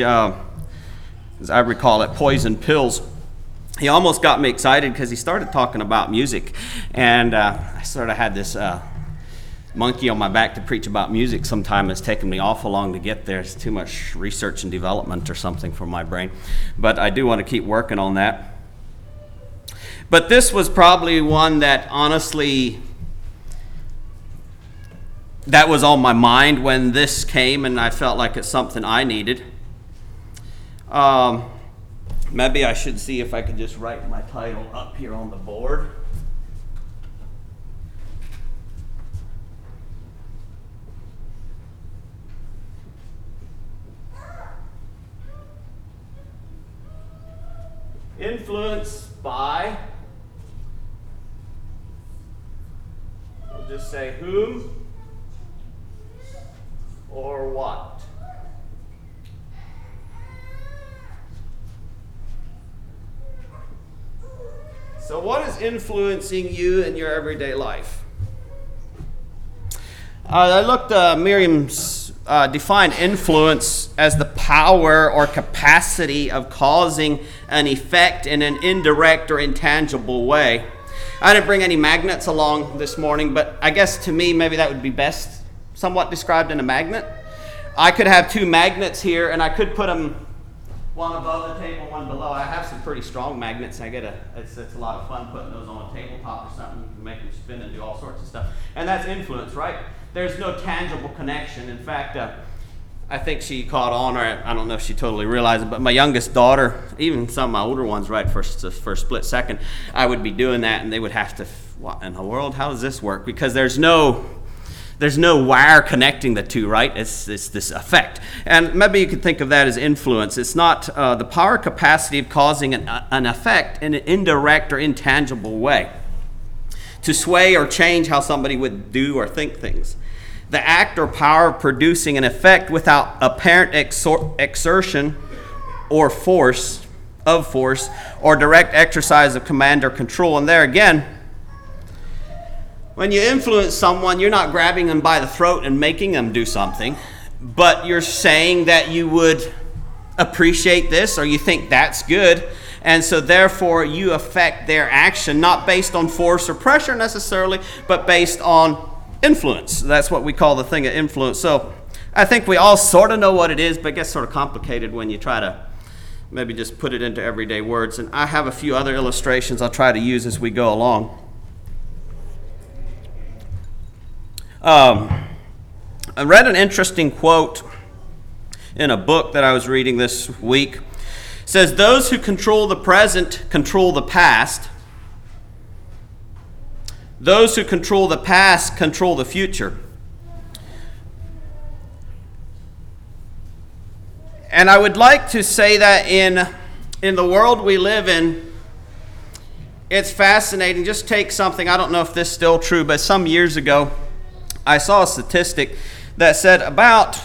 uh, as I recall it, Poison Pills. He almost got me excited because he started talking about music, and uh, I sort of had this uh, monkey on my back to preach about music. Sometime it's taken me awful long to get there. It's too much research and development or something for my brain, but I do want to keep working on that. But this was probably one that honestly that was on my mind when this came, and I felt like it's something I needed. Um, maybe I should see if I could just write my title up here on the board. Influence by, we'll just say whom or what. So, what is influencing you in your everyday life? Uh, I looked, uh, Merriam's uh, defined influence as the power or capacity of causing an effect in an indirect or intangible way. I didn't bring any magnets along this morning, but I guess to me, maybe that would be best somewhat described in a magnet. I could have two magnets here, and I could put them one above the table, one below. I have some pretty strong magnets. I get a it's, it's a lot of fun putting those on a tabletop or something. You can make them spin and do all sorts of stuff. And that's influence, right? There's no tangible connection. In fact, uh, I think she caught on, or I don't know if she totally realized it, but my youngest daughter, even some of my older ones, right, for, for a split second, I would be doing that, and they would have to, what in the world? How does this work? Because there's no there's no wire connecting the two, right? It's, it's this effect. And maybe you could think of that as influence. It's not uh, the power capacity of causing an, uh, an effect in an indirect or intangible way to sway or change how somebody would do or think things. The act or power of producing an effect without apparent exor- exertion or force of force or direct exercise of command or control. And there again, when you influence someone, you're not grabbing them by the throat and making them do something, but you're saying that you would appreciate this or you think that's good. And so, therefore, you affect their action, not based on force or pressure necessarily, but based on influence. That's what we call the thing of influence. So, I think we all sort of know what it is, but it gets sort of complicated when you try to maybe just put it into everyday words. And I have a few other illustrations I'll try to use as we go along. Um, I read an interesting quote in a book that I was reading this week. It says, Those who control the present control the past. Those who control the past control the future. And I would like to say that in, in the world we live in, it's fascinating. Just take something, I don't know if this is still true, but some years ago, I saw a statistic that said about,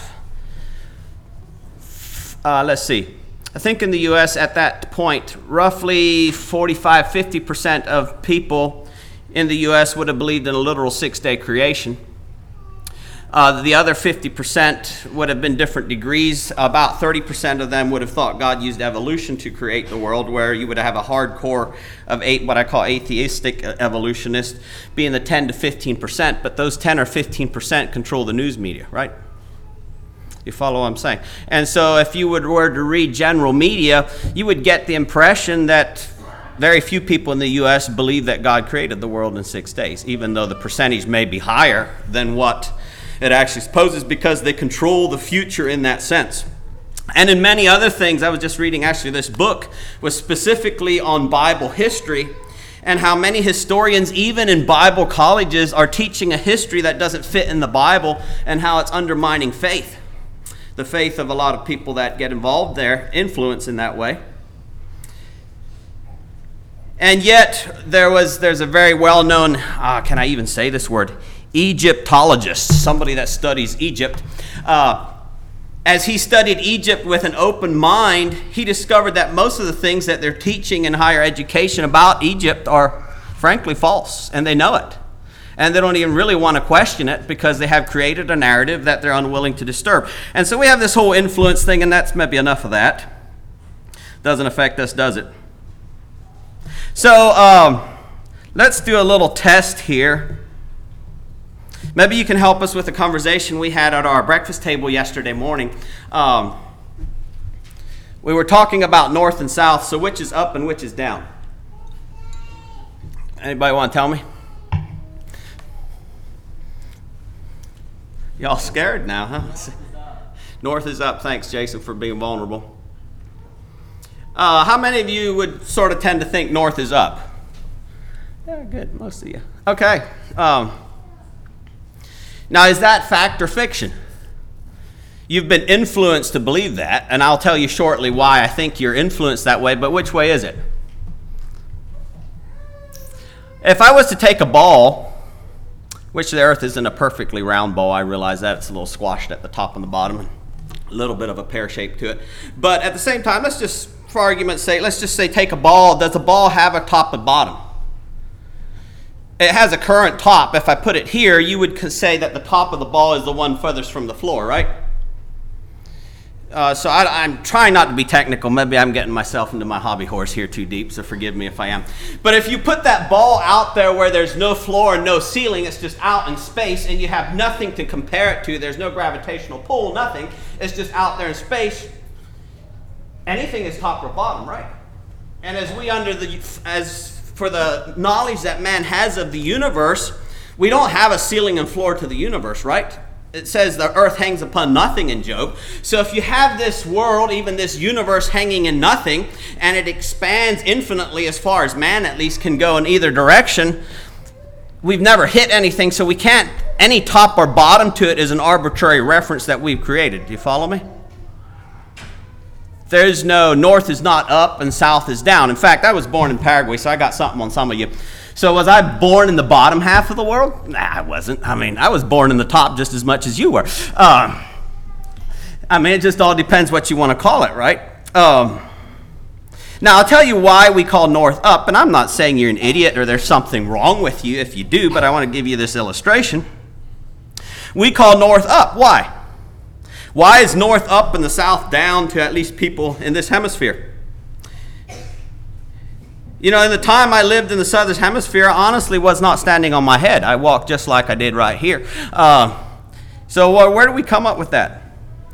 uh, let's see, I think in the US at that point, roughly 45 50% of people in the US would have believed in a literal six day creation. Uh, the other 50% would have been different degrees. About 30% of them would have thought God used evolution to create the world, where you would have a hardcore of eight, what I call atheistic evolutionists, being the 10 to 15%. But those 10 or 15% control the news media, right? You follow what I'm saying? And so, if you were to read general media, you would get the impression that very few people in the U.S. believe that God created the world in six days, even though the percentage may be higher than what it actually supposes because they control the future in that sense. And in many other things, I was just reading actually this book was specifically on Bible history and how many historians, even in Bible colleges, are teaching a history that doesn't fit in the Bible and how it's undermining faith. The faith of a lot of people that get involved there, influence in that way. And yet, there was there's a very well known, uh, can I even say this word? Egyptologist, somebody that studies Egypt. Uh, as he studied Egypt with an open mind, he discovered that most of the things that they're teaching in higher education about Egypt are frankly false, and they know it. and they don't even really want to question it because they have created a narrative that they're unwilling to disturb. And so we have this whole influence thing, and that's maybe enough of that. Doesn't affect us, does it? So um, let's do a little test here. Maybe you can help us with a conversation we had at our breakfast table yesterday morning. Um, we were talking about north and south, so which is up and which is down? Anybody want to tell me? Y'all scared now, huh? North is up. Thanks, Jason, for being vulnerable. Uh, how many of you would sort of tend to think north is up? Yeah, good. Most of you. Okay. Um, now, is that fact or fiction? You've been influenced to believe that, and I'll tell you shortly why I think you're influenced that way, but which way is it? If I was to take a ball, which the earth isn't a perfectly round ball, I realize that it's a little squashed at the top and the bottom, a little bit of a pear shape to it. But at the same time, let's just, for argument's sake, let's just say take a ball. Does a ball have a top and bottom? It has a current top. If I put it here, you would say that the top of the ball is the one furthest from the floor, right? Uh, so I, am trying not to be technical. Maybe I'm getting myself into my hobby horse here too deep, so forgive me if I am. But if you put that ball out there where there's no floor and no ceiling, it's just out in space, and you have nothing to compare it to, there's no gravitational pull, nothing, it's just out there in space, anything is top or bottom, right? And as we under the, as for the knowledge that man has of the universe, we don't have a ceiling and floor to the universe, right? it says the earth hangs upon nothing in Job. So if you have this world, even this universe hanging in nothing, and it expands infinitely as far as man at least can go in either direction, we've never hit anything, so we can't, any top or bottom to it is an arbitrary reference that we've created. Do you follow me? There's no north is not up and south is down. In fact, I was born in Paraguay, so I got something on some of you. So was I born in the bottom half of the world? Nah, I wasn't. I mean, I was born in the top just as much as you were. Um, I mean, it just all depends what you want to call it, right? Um, now, I'll tell you why we call north up, and I'm not saying you're an idiot or there's something wrong with you if you do, but I want to give you this illustration. We call north up. Why? Why is north up and the south down to at least people in this hemisphere? You know, in the time I lived in the southern hemisphere, I honestly was not standing on my head. I walked just like I did right here. Uh, so, uh, where do we come up with that?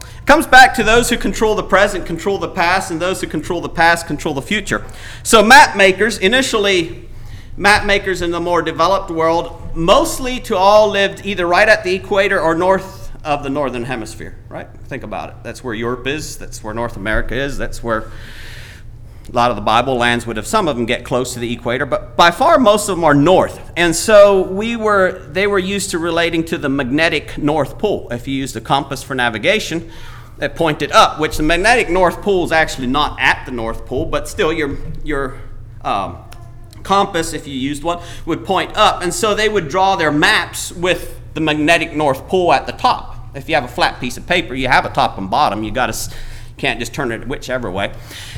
It comes back to those who control the present, control the past, and those who control the past control the future. So, map makers, initially, map makers in the more developed world, mostly to all lived either right at the equator or north of the northern hemisphere, right? Think about it. That's where Europe is, that's where North America is, that's where a lot of the Bible lands would have some of them get close to the equator, but by far most of them are north. And so we were they were used to relating to the magnetic north pole. If you used a compass for navigation, it pointed up, which the magnetic north pole is actually not at the north pole, but still your your um, compass, if you used one, would point up. And so they would draw their maps with the magnetic north pole at the top. If you have a flat piece of paper, you have a top and bottom. You got to can't just turn it whichever way.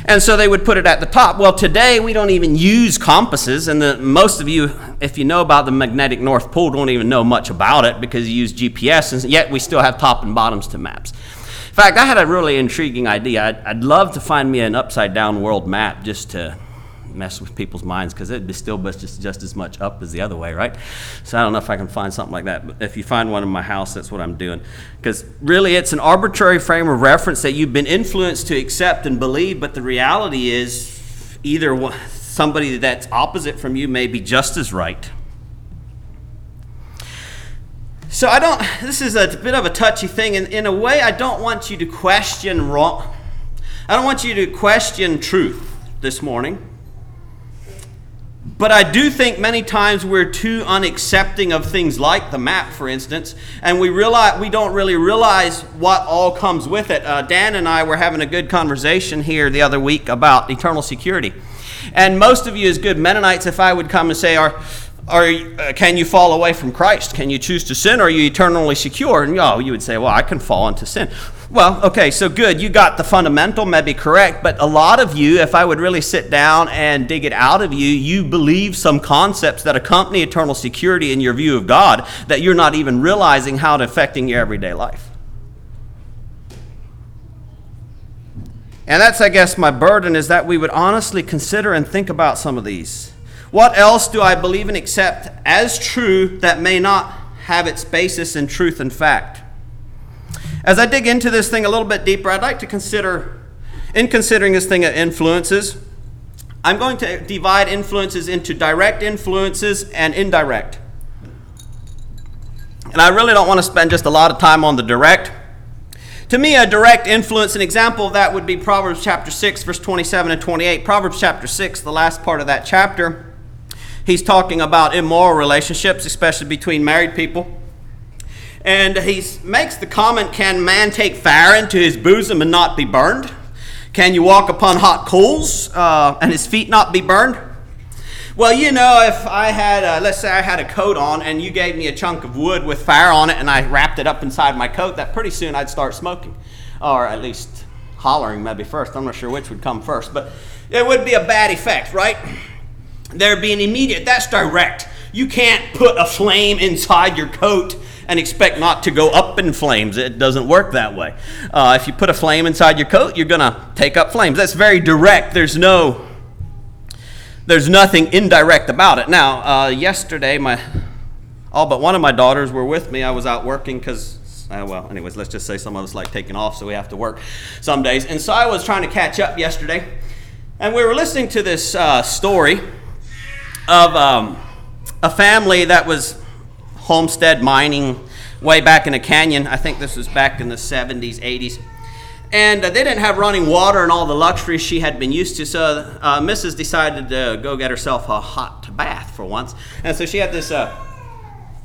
And so they would put it at the top. Well, today we don't even use compasses, and the, most of you, if you know about the magnetic North Pole, don't even know much about it because you use GPS, and yet we still have top and bottoms to maps. In fact, I had a really intriguing idea. I'd, I'd love to find me an upside down world map just to mess with people's minds because it'd be still just, just as much up as the other way, right? So I don't know if I can find something like that. But if you find one in my house, that's what I'm doing. Because really, it's an arbitrary frame of reference that you've been influenced to accept and believe, but the reality is either somebody that's opposite from you may be just as right. So I don't, this is a bit of a touchy thing. And in a way, I don't want you to question wrong. I don't want you to question truth this morning. But I do think many times we're too unaccepting of things like the map, for instance, and we realize we don't really realize what all comes with it. Uh, Dan and I were having a good conversation here the other week about eternal security, and most of you, as good Mennonites, if I would come and say, "Are are, uh, can you fall away from Christ? Can you choose to sin? Or are you eternally secure? And oh, you would say, well, I can fall into sin. Well, okay, so good. You got the fundamental, maybe correct, but a lot of you, if I would really sit down and dig it out of you, you believe some concepts that accompany eternal security in your view of God that you're not even realizing how it's affecting your everyday life. And that's, I guess, my burden is that we would honestly consider and think about some of these. What else do I believe and accept as true that may not have its basis in truth and fact? As I dig into this thing a little bit deeper, I'd like to consider, in considering this thing of influences, I'm going to divide influences into direct influences and indirect. And I really don't want to spend just a lot of time on the direct. To me, a direct influence, an example of that would be Proverbs chapter 6, verse 27 and 28. Proverbs chapter 6, the last part of that chapter, he's talking about immoral relationships, especially between married people. And he makes the comment Can man take fire into his bosom and not be burned? Can you walk upon hot coals uh, and his feet not be burned? Well, you know, if I had, a, let's say I had a coat on and you gave me a chunk of wood with fire on it and I wrapped it up inside my coat, that pretty soon I'd start smoking. Or at least hollering maybe first. I'm not sure which would come first, but it would be a bad effect, right? There'd be an immediate, that's direct. You can't put a flame inside your coat and expect not to go up in flames. It doesn't work that way. Uh, if you put a flame inside your coat, you're going to take up flames. That's very direct. There's no there's nothing indirect about it. Now, uh, yesterday, my all but one of my daughters were with me. I was out working because, uh, well, anyways, let's just say some of us like taking off, so we have to work some days. And so I was trying to catch up yesterday, and we were listening to this uh, story of um, a family that was homestead mining way back in a canyon. I think this was back in the 70s, 80s. And uh, they didn't have running water and all the luxuries she had been used to, so uh, Mrs. decided to go get herself a hot bath for once. And so she had this uh,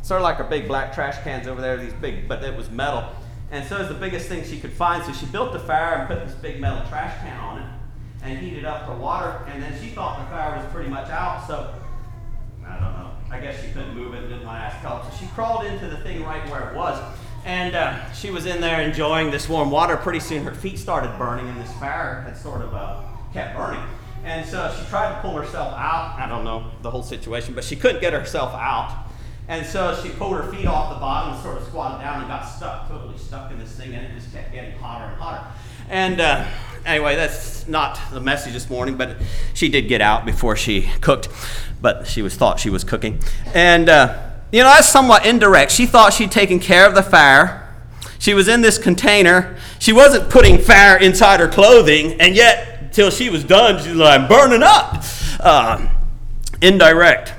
sort of like her big black trash cans over there, these big, but it was metal. And so it was the biggest thing she could find. So she built the fire and put this big metal trash can on it and heated up her water. And then she thought the fire was pretty much out, so I don't know. I guess she couldn't move it, and didn't want to ask help. So she crawled into the thing right where it was. And uh, she was in there enjoying this warm water. Pretty soon her feet started burning, and this fire had sort of uh, kept burning. And so she tried to pull herself out. I don't know the whole situation, but she couldn't get herself out. And so she pulled her feet off the bottom and sort of squatted down and got stuck, totally stuck in this thing, and it just kept getting hotter and hotter. And uh, anyway, that's not the message this morning, but she did get out before she cooked, but she was thought she was cooking. And uh, you know, that's somewhat indirect. She thought she'd taken care of the fire. She was in this container. She wasn't putting fire inside her clothing, and yet, till she was done, she's like, burning up. Uh, indirect.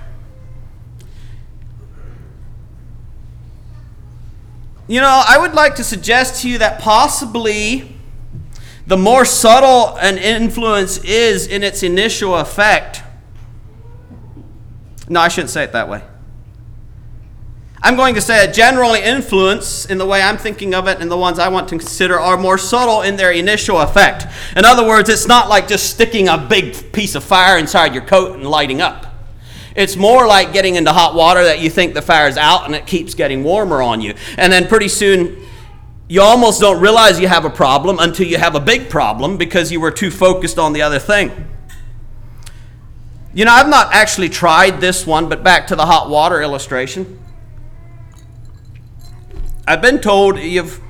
You know, I would like to suggest to you that possibly the more subtle an influence is in its initial effect. No, I shouldn't say it that way. I'm going to say that generally influence, in the way I'm thinking of it, and the ones I want to consider, are more subtle in their initial effect. In other words, it's not like just sticking a big piece of fire inside your coat and lighting up. It's more like getting into hot water that you think the fire's out and it keeps getting warmer on you. And then pretty soon, you almost don't realize you have a problem until you have a big problem because you were too focused on the other thing. You know, I've not actually tried this one, but back to the hot water illustration. I've been told you've,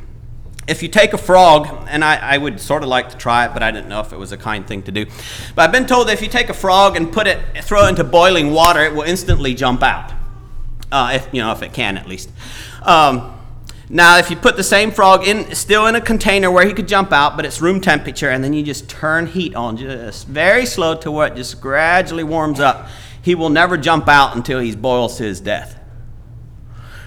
if you take a frog, and I, I, would sort of like to try it, but I didn't know if it was a kind thing to do. But I've been told that if you take a frog and put it, throw it into boiling water, it will instantly jump out. Uh, if you know, if it can at least. Um, now, if you put the same frog in, still in a container where he could jump out, but it's room temperature, and then you just turn heat on, just very slow to where it just gradually warms up, he will never jump out until he's boils to his death.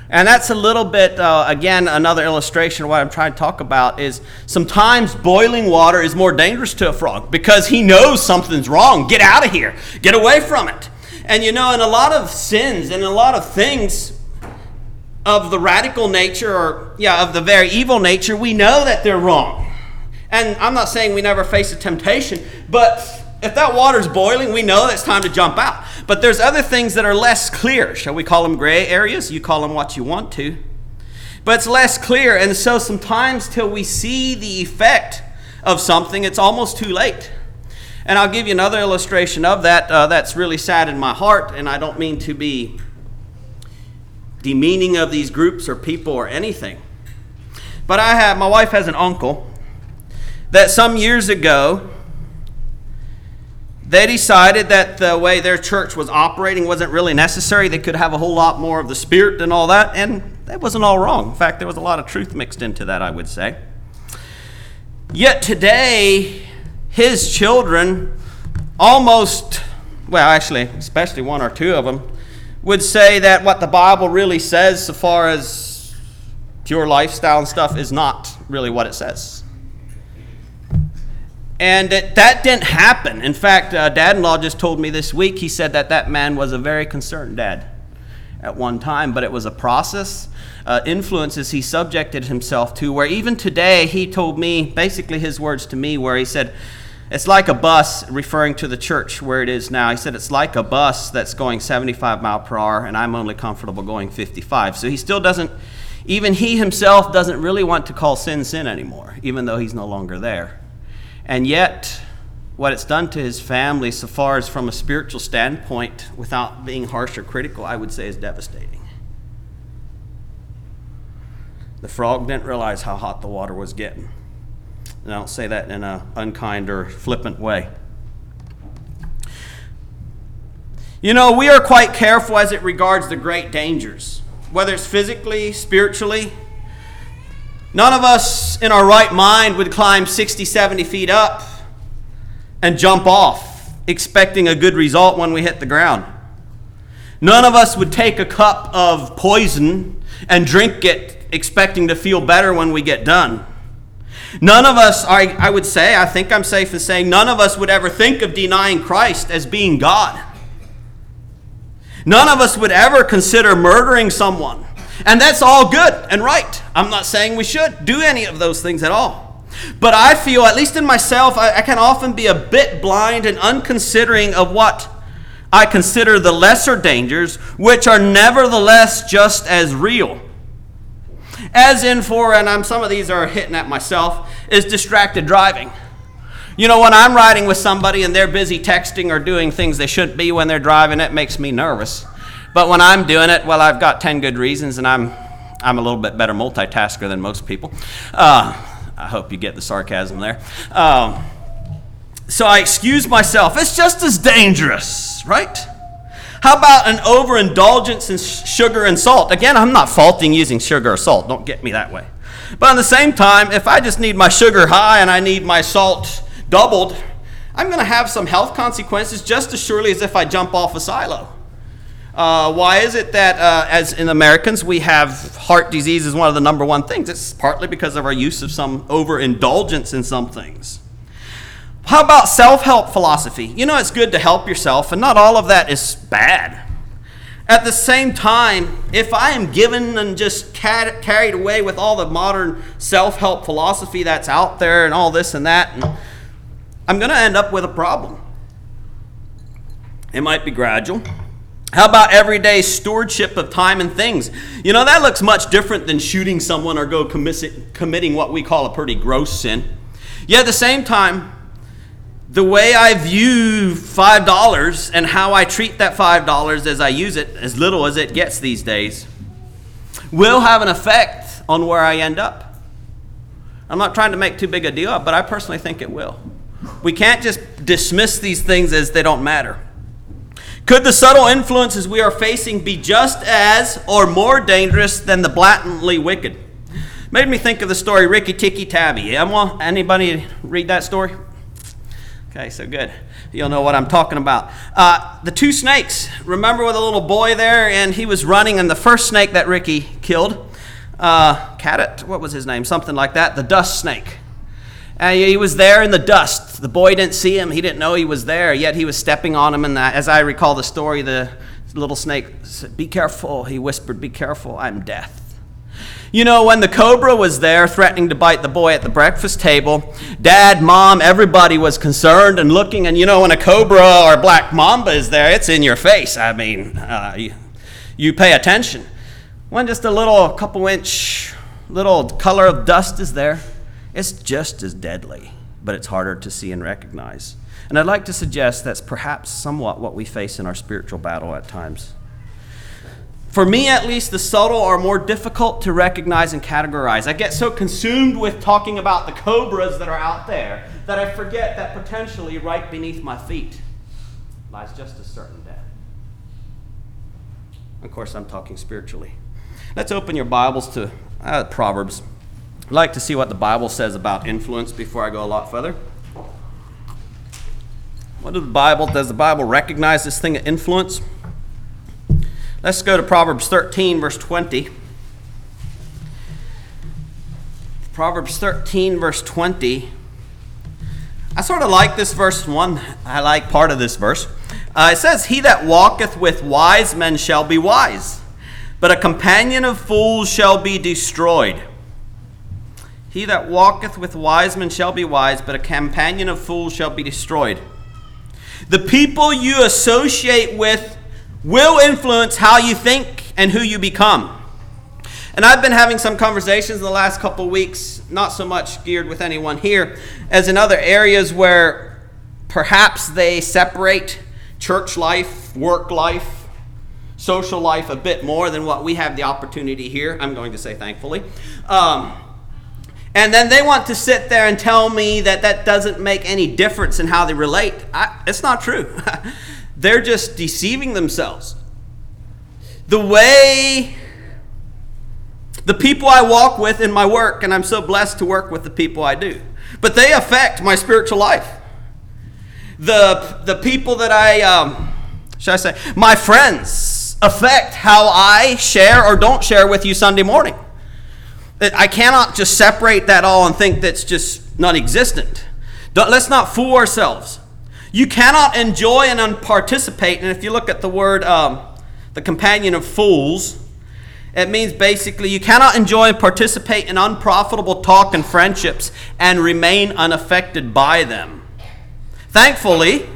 And that's a little bit, uh, again, another illustration of what I'm trying to talk about is sometimes boiling water is more dangerous to a frog because he knows something's wrong. Get out of here, get away from it. And you know, in a lot of sins and a lot of things of the radical nature or, yeah, of the very evil nature, we know that they're wrong. And I'm not saying we never face a temptation, but if that water's boiling, we know it's time to jump out. But there's other things that are less clear. Shall we call them gray areas? You call them what you want to. but it's less clear. And so sometimes, till we see the effect of something, it's almost too late. And I'll give you another illustration of that uh, that's really sad in my heart, and I don't mean to be demeaning of these groups or people or anything. But I have, my wife has an uncle that some years ago, they decided that the way their church was operating wasn't really necessary. They could have a whole lot more of the Spirit and all that, and that wasn't all wrong. In fact, there was a lot of truth mixed into that, I would say. Yet today, his children almost, well, actually, especially one or two of them, would say that what the Bible really says, so far as pure lifestyle and stuff, is not really what it says. And it, that didn't happen. In fact, uh, dad in law just told me this week, he said that that man was a very concerned dad at one time, but it was a process, uh, influences he subjected himself to, where even today he told me, basically his words to me, where he said, it's like a bus, referring to the church where it is now. He said it's like a bus that's going 75 mile per hour, and I'm only comfortable going 55. So he still doesn't, even he himself doesn't really want to call sin sin anymore, even though he's no longer there. And yet, what it's done to his family, so far as from a spiritual standpoint, without being harsh or critical, I would say is devastating. The frog didn't realize how hot the water was getting. And I don't say that in an unkind or flippant way. You know, we are quite careful as it regards the great dangers, whether it's physically, spiritually, None of us in our right mind would climb 60, 70 feet up and jump off, expecting a good result when we hit the ground. None of us would take a cup of poison and drink it, expecting to feel better when we get done. None of us, I, I would say, I think I'm safe in saying, none of us would ever think of denying Christ as being God. None of us would ever consider murdering someone and that's all good and right. I'm not saying we should do any of those things at all. But I feel, at least in myself, I, I can often be a bit blind and unconsidering of what I consider the lesser dangers, which are nevertheless just as real. As in for, and I'm some of these are hitting at myself, is distracted driving. You know, when I'm riding with somebody and they're busy texting or doing things they shouldn't be when they're driving, it makes me nervous. But when I'm doing it, well, I've got 10 good reasons, and I'm, I'm a little bit better multitasker than most people. Uh, I hope you get the sarcasm there. Um, so I excuse myself. It's just as dangerous, right? How about an overindulgence in sugar and salt? Again, I'm not faulting using sugar or salt. Don't get me that way. But at the same time, if I just need my sugar high and I need my salt doubled, I'm going to have some health consequences just as surely as if I jump off a silo. Uh, why is it that, uh, as in Americans, we have heart disease as one of the number one things? It's partly because of our use of some overindulgence in some things. How about self help philosophy? You know, it's good to help yourself, and not all of that is bad. At the same time, if I am given and just carried away with all the modern self help philosophy that's out there and all this and that, and I'm going to end up with a problem. It might be gradual. How about everyday stewardship of time and things? You know, that looks much different than shooting someone or go committing what we call a pretty gross sin. Yet at the same time, the way I view $5 and how I treat that $5 as I use it, as little as it gets these days, will have an effect on where I end up. I'm not trying to make too big a deal, but I personally think it will. We can't just dismiss these things as they don't matter. Could the subtle influences we are facing be just as or more dangerous than the blatantly wicked? Made me think of the story Rikki Tikki Tavi. Anybody read that story? Okay, so good. You'll know what I'm talking about. Uh, the two snakes. Remember with a little boy there, and he was running, and the first snake that Rikki killed, uh, Cadet, what was his name? Something like that. The dust snake. And he was there in the dust. The boy didn't see him. He didn't know he was there, yet he was stepping on him. And as I recall the story, the little snake said, Be careful. He whispered, Be careful. I'm death. You know, when the cobra was there threatening to bite the boy at the breakfast table, dad, mom, everybody was concerned and looking. And you know, when a cobra or black mamba is there, it's in your face. I mean, uh, you, you pay attention. When just a little, couple inch little color of dust is there, it's just as deadly, but it's harder to see and recognize. And I'd like to suggest that's perhaps somewhat what we face in our spiritual battle at times. For me, at least, the subtle are more difficult to recognize and categorize. I get so consumed with talking about the cobras that are out there that I forget that potentially right beneath my feet lies just a certain death. Of course, I'm talking spiritually. Let's open your Bibles to uh, Proverbs. I'd like to see what the Bible says about influence before I go a lot further. What does the Bible does the Bible recognize this thing of influence? Let's go to Proverbs 13 verse 20. Proverbs 13 verse 20. I sort of like this verse one. I like part of this verse. Uh, it says, He that walketh with wise men shall be wise, but a companion of fools shall be destroyed. He that walketh with wise men shall be wise, but a companion of fools shall be destroyed. The people you associate with will influence how you think and who you become. And I've been having some conversations in the last couple weeks, not so much geared with anyone here, as in other areas where perhaps they separate church life, work life, social life a bit more than what we have the opportunity here. I'm going to say thankfully. Um, and then they want to sit there and tell me that that doesn't make any difference in how they relate. I, it's not true. They're just deceiving themselves. The way the people I walk with in my work, and I'm so blessed to work with the people I do, but they affect my spiritual life the, the people that I, um, should I say, my friends affect how I share or don't share with you Sunday morning. I cannot just separate that all and think that's just non existent. Let's not fool ourselves. You cannot enjoy and participate, and if you look at the word, um, the companion of fools, it means basically you cannot enjoy and participate in unprofitable talk and friendships and remain unaffected by them. Thankfully,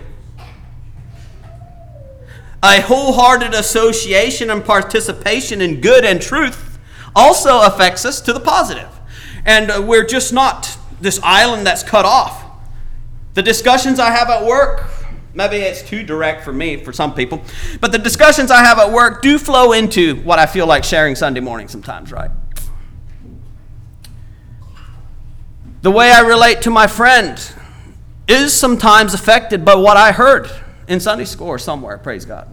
a wholehearted association and participation in good and truth also affects us to the positive. And uh, we're just not this island that's cut off. The discussions I have at work, maybe it's too direct for me, for some people, but the discussions I have at work do flow into what I feel like sharing Sunday morning sometimes, right? The way I relate to my friend, is sometimes affected by what I heard in Sunday school or somewhere, praise God.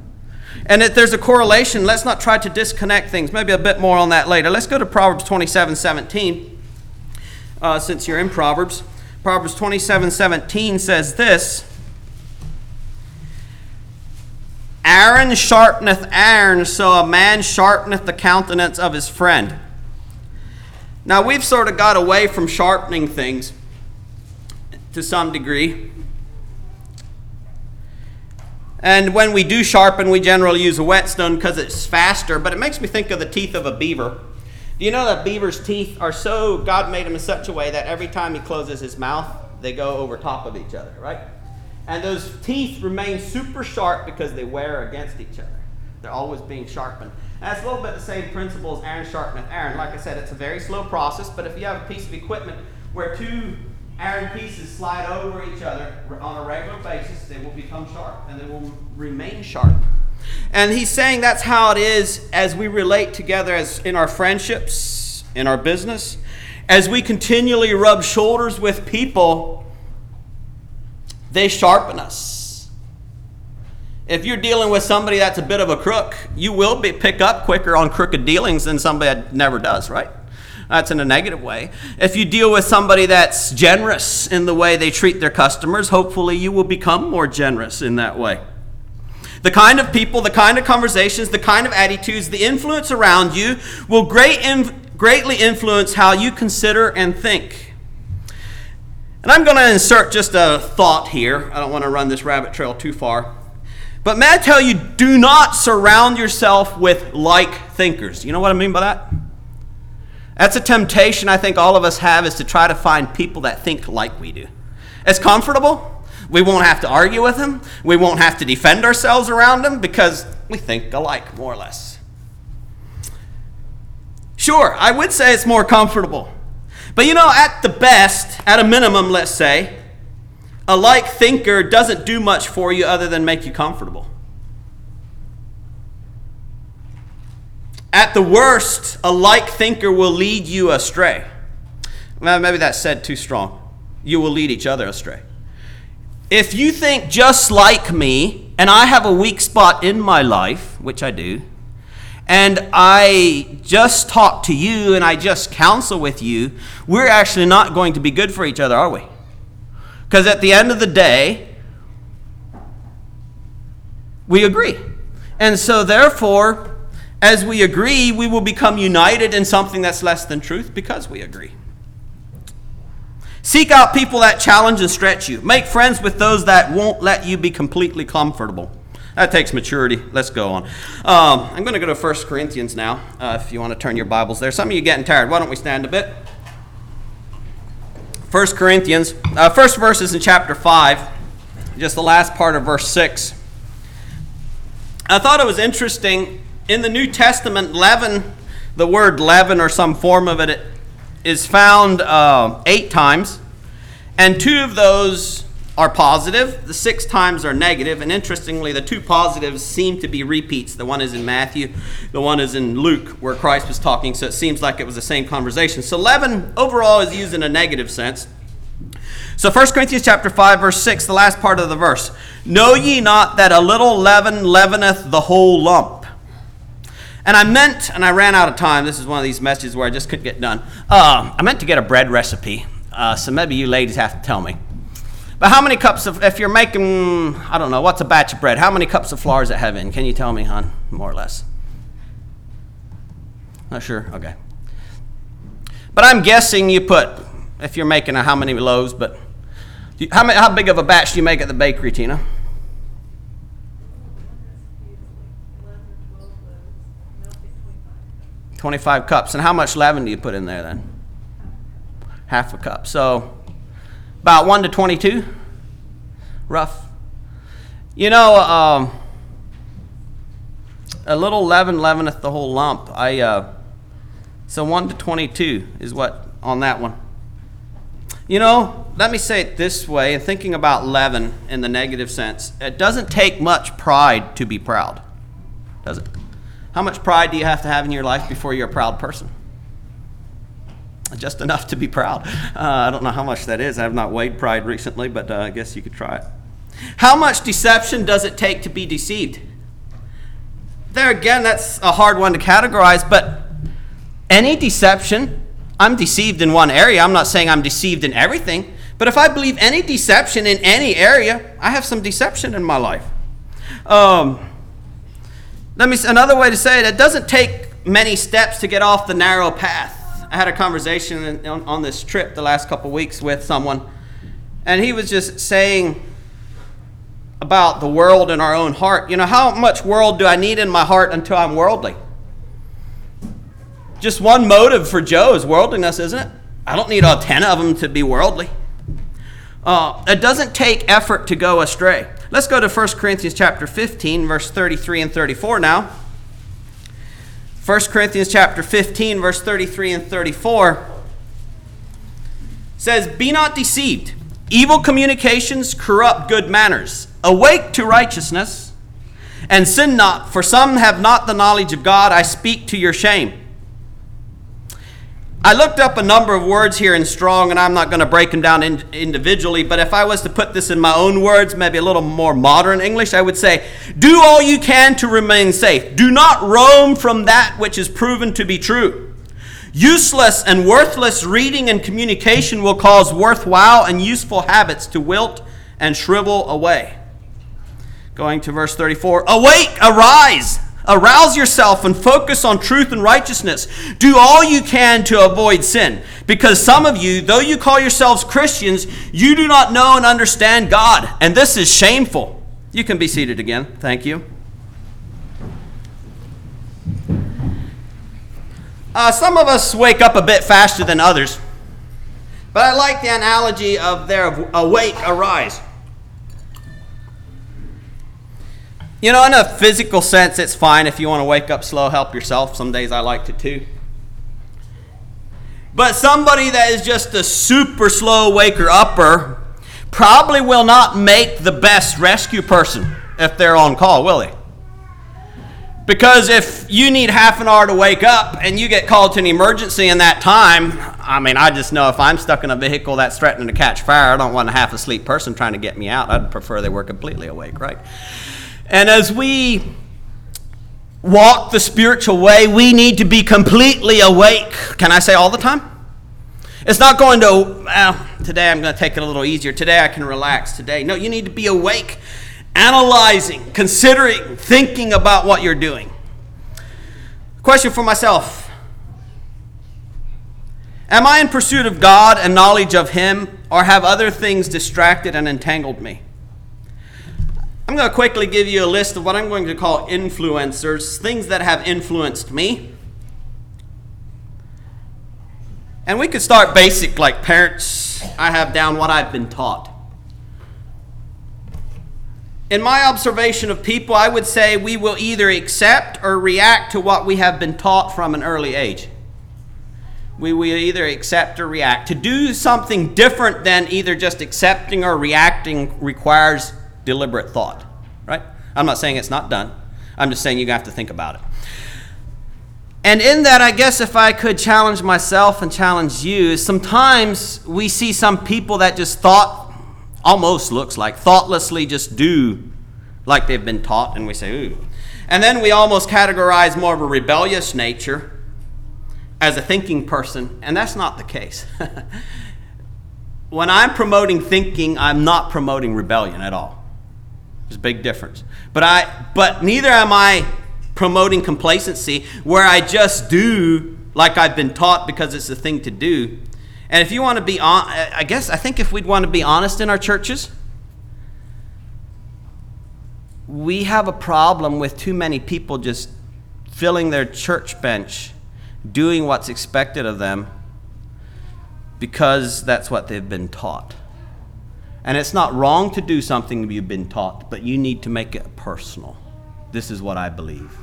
And if there's a correlation, let's not try to disconnect things. Maybe a bit more on that later. Let's go to Proverbs 27 17, uh, since you're in Proverbs. Proverbs 27 17 says this Iron sharpeneth iron, so a man sharpeneth the countenance of his friend. Now, we've sort of got away from sharpening things to some degree. And when we do sharpen, we generally use a whetstone because it's faster, but it makes me think of the teeth of a beaver. Do you know that beaver's teeth are so, God made them in such a way that every time he closes his mouth, they go over top of each other, right? And those teeth remain super sharp because they wear against each other. They're always being sharpened. That's a little bit the same principle as iron sharpeneth iron. Like I said, it's a very slow process, but if you have a piece of equipment where two iron pieces slide over each other on a regular basis, they will become sharp and they will remain sharp. And he's saying that's how it is as we relate together as in our friendships, in our business, as we continually rub shoulders with people, they sharpen us. If you're dealing with somebody that's a bit of a crook, you will be pick up quicker on crooked dealings than somebody that never does, right? That's in a negative way. If you deal with somebody that's generous in the way they treat their customers, hopefully you will become more generous in that way. The kind of people, the kind of conversations, the kind of attitudes, the influence around you will great greatly influence how you consider and think. And I'm going to insert just a thought here. I don't want to run this rabbit trail too far. But may I tell you, do not surround yourself with like thinkers. You know what I mean by that? That's a temptation I think all of us have is to try to find people that think like we do. It's comfortable. We won't have to argue with him. We won't have to defend ourselves around him because we think alike, more or less. Sure, I would say it's more comfortable. But you know, at the best, at a minimum, let's say, a like thinker doesn't do much for you other than make you comfortable. At the worst, a like thinker will lead you astray. Maybe that's said too strong. You will lead each other astray. If you think just like me, and I have a weak spot in my life, which I do, and I just talk to you and I just counsel with you, we're actually not going to be good for each other, are we? Because at the end of the day, we agree. And so, therefore, as we agree, we will become united in something that's less than truth because we agree. Seek out people that challenge and stretch you. Make friends with those that won't let you be completely comfortable. That takes maturity. Let's go on. Um, I'm going to go to 1 Corinthians now, uh, if you want to turn your Bibles there. Some of you getting tired. Why don't we stand a bit? 1 Corinthians, uh, first verse is in chapter 5, just the last part of verse 6. I thought it was interesting. In the New Testament, leaven, the word leaven or some form of it, is found uh, eight times, and two of those are positive, the six times are negative, and interestingly, the two positives seem to be repeats. The one is in Matthew, the one is in Luke, where Christ was talking, so it seems like it was the same conversation. So leaven overall is used in a negative sense. So 1 Corinthians chapter 5, verse 6, the last part of the verse. Know ye not that a little leaven leaveneth the whole lump? And I meant, and I ran out of time. This is one of these messages where I just couldn't get done. Uh, I meant to get a bread recipe. Uh, so maybe you ladies have to tell me. But how many cups of, if you're making, I don't know, what's a batch of bread? How many cups of flour does it have in? Can you tell me, hon? More or less. Not sure? Okay. But I'm guessing you put, if you're making a, how many loaves, but you, how, many, how big of a batch do you make at the bakery, Tina? 25 cups. And how much leaven do you put in there then? Half a cup. So about 1 to 22? Rough. You know, um, a little leaven leaveneth the whole lump. I uh, so 1 to 22 is what on that one. You know, let me say it this way, and thinking about leaven in the negative sense, it doesn't take much pride to be proud, does it? How much pride do you have to have in your life before you're a proud person? Just enough to be proud. Uh, I don't know how much that is. I have not weighed pride recently, but uh, I guess you could try it. How much deception does it take to be deceived? There again, that's a hard one to categorize, but any deception, I'm deceived in one area. I'm not saying I'm deceived in everything, but if I believe any deception in any area, I have some deception in my life. Um, let me another way to say it, it doesn't take many steps to get off the narrow path. I had a conversation on, on this trip the last couple weeks with someone, and he was just saying about the world in our own heart. You know, how much world do I need in my heart until I'm worldly? Just one motive for Joe is worldliness, isn't it? I don't need all 10 of them to be worldly. Uh, it doesn't take effort to go astray. Let's go to 1 Corinthians chapter 15, verse 33 and 34 now. 1 Corinthians chapter 15 verse 33 and 34 says, "Be not deceived. Evil communications corrupt good manners. Awake to righteousness and sin not, for some have not the knowledge of God. I speak to your shame." I looked up a number of words here in Strong, and I'm not going to break them down in, individually, but if I was to put this in my own words, maybe a little more modern English, I would say, Do all you can to remain safe. Do not roam from that which is proven to be true. Useless and worthless reading and communication will cause worthwhile and useful habits to wilt and shrivel away. Going to verse 34 Awake, arise! Arouse yourself and focus on truth and righteousness. Do all you can to avoid sin. Because some of you, though you call yourselves Christians, you do not know and understand God. And this is shameful. You can be seated again. Thank you. Uh, some of us wake up a bit faster than others. But I like the analogy of their awake, arise. You know, in a physical sense, it's fine if you want to wake up slow, help yourself. Some days I like to too. But somebody that is just a super slow waker upper probably will not make the best rescue person if they're on call, will they? Because if you need half an hour to wake up and you get called to an emergency in that time, I mean, I just know if I'm stuck in a vehicle that's threatening to catch fire, I don't want a half asleep person trying to get me out. I'd prefer they were completely awake, right? And as we walk the spiritual way, we need to be completely awake. Can I say all the time? It's not going to, well, today I'm going to take it a little easier. Today I can relax. Today, no, you need to be awake, analyzing, considering, thinking about what you're doing. Question for myself Am I in pursuit of God and knowledge of Him, or have other things distracted and entangled me? I'm going to quickly give you a list of what I'm going to call influencers, things that have influenced me. And we could start basic, like parents. I have down what I've been taught. In my observation of people, I would say we will either accept or react to what we have been taught from an early age. We will either accept or react. To do something different than either just accepting or reacting requires deliberate thought, right? I'm not saying it's not done. I'm just saying you have to think about it. And in that, I guess if I could challenge myself and challenge you, sometimes we see some people that just thought, almost looks like, thoughtlessly just do like they've been taught, and we say, ooh. And then we almost categorize more of a rebellious nature as a thinking person, and that's not the case. when I'm promoting thinking, I'm not promoting rebellion at all. There's a big difference. But I but neither am I promoting complacency where I just do like I've been taught because it's the thing to do. And if you want to be on I guess I think if we'd want to be honest in our churches, we have a problem with too many people just filling their church bench doing what's expected of them because that's what they've been taught. And it's not wrong to do something you've been taught, but you need to make it personal. This is what I believe.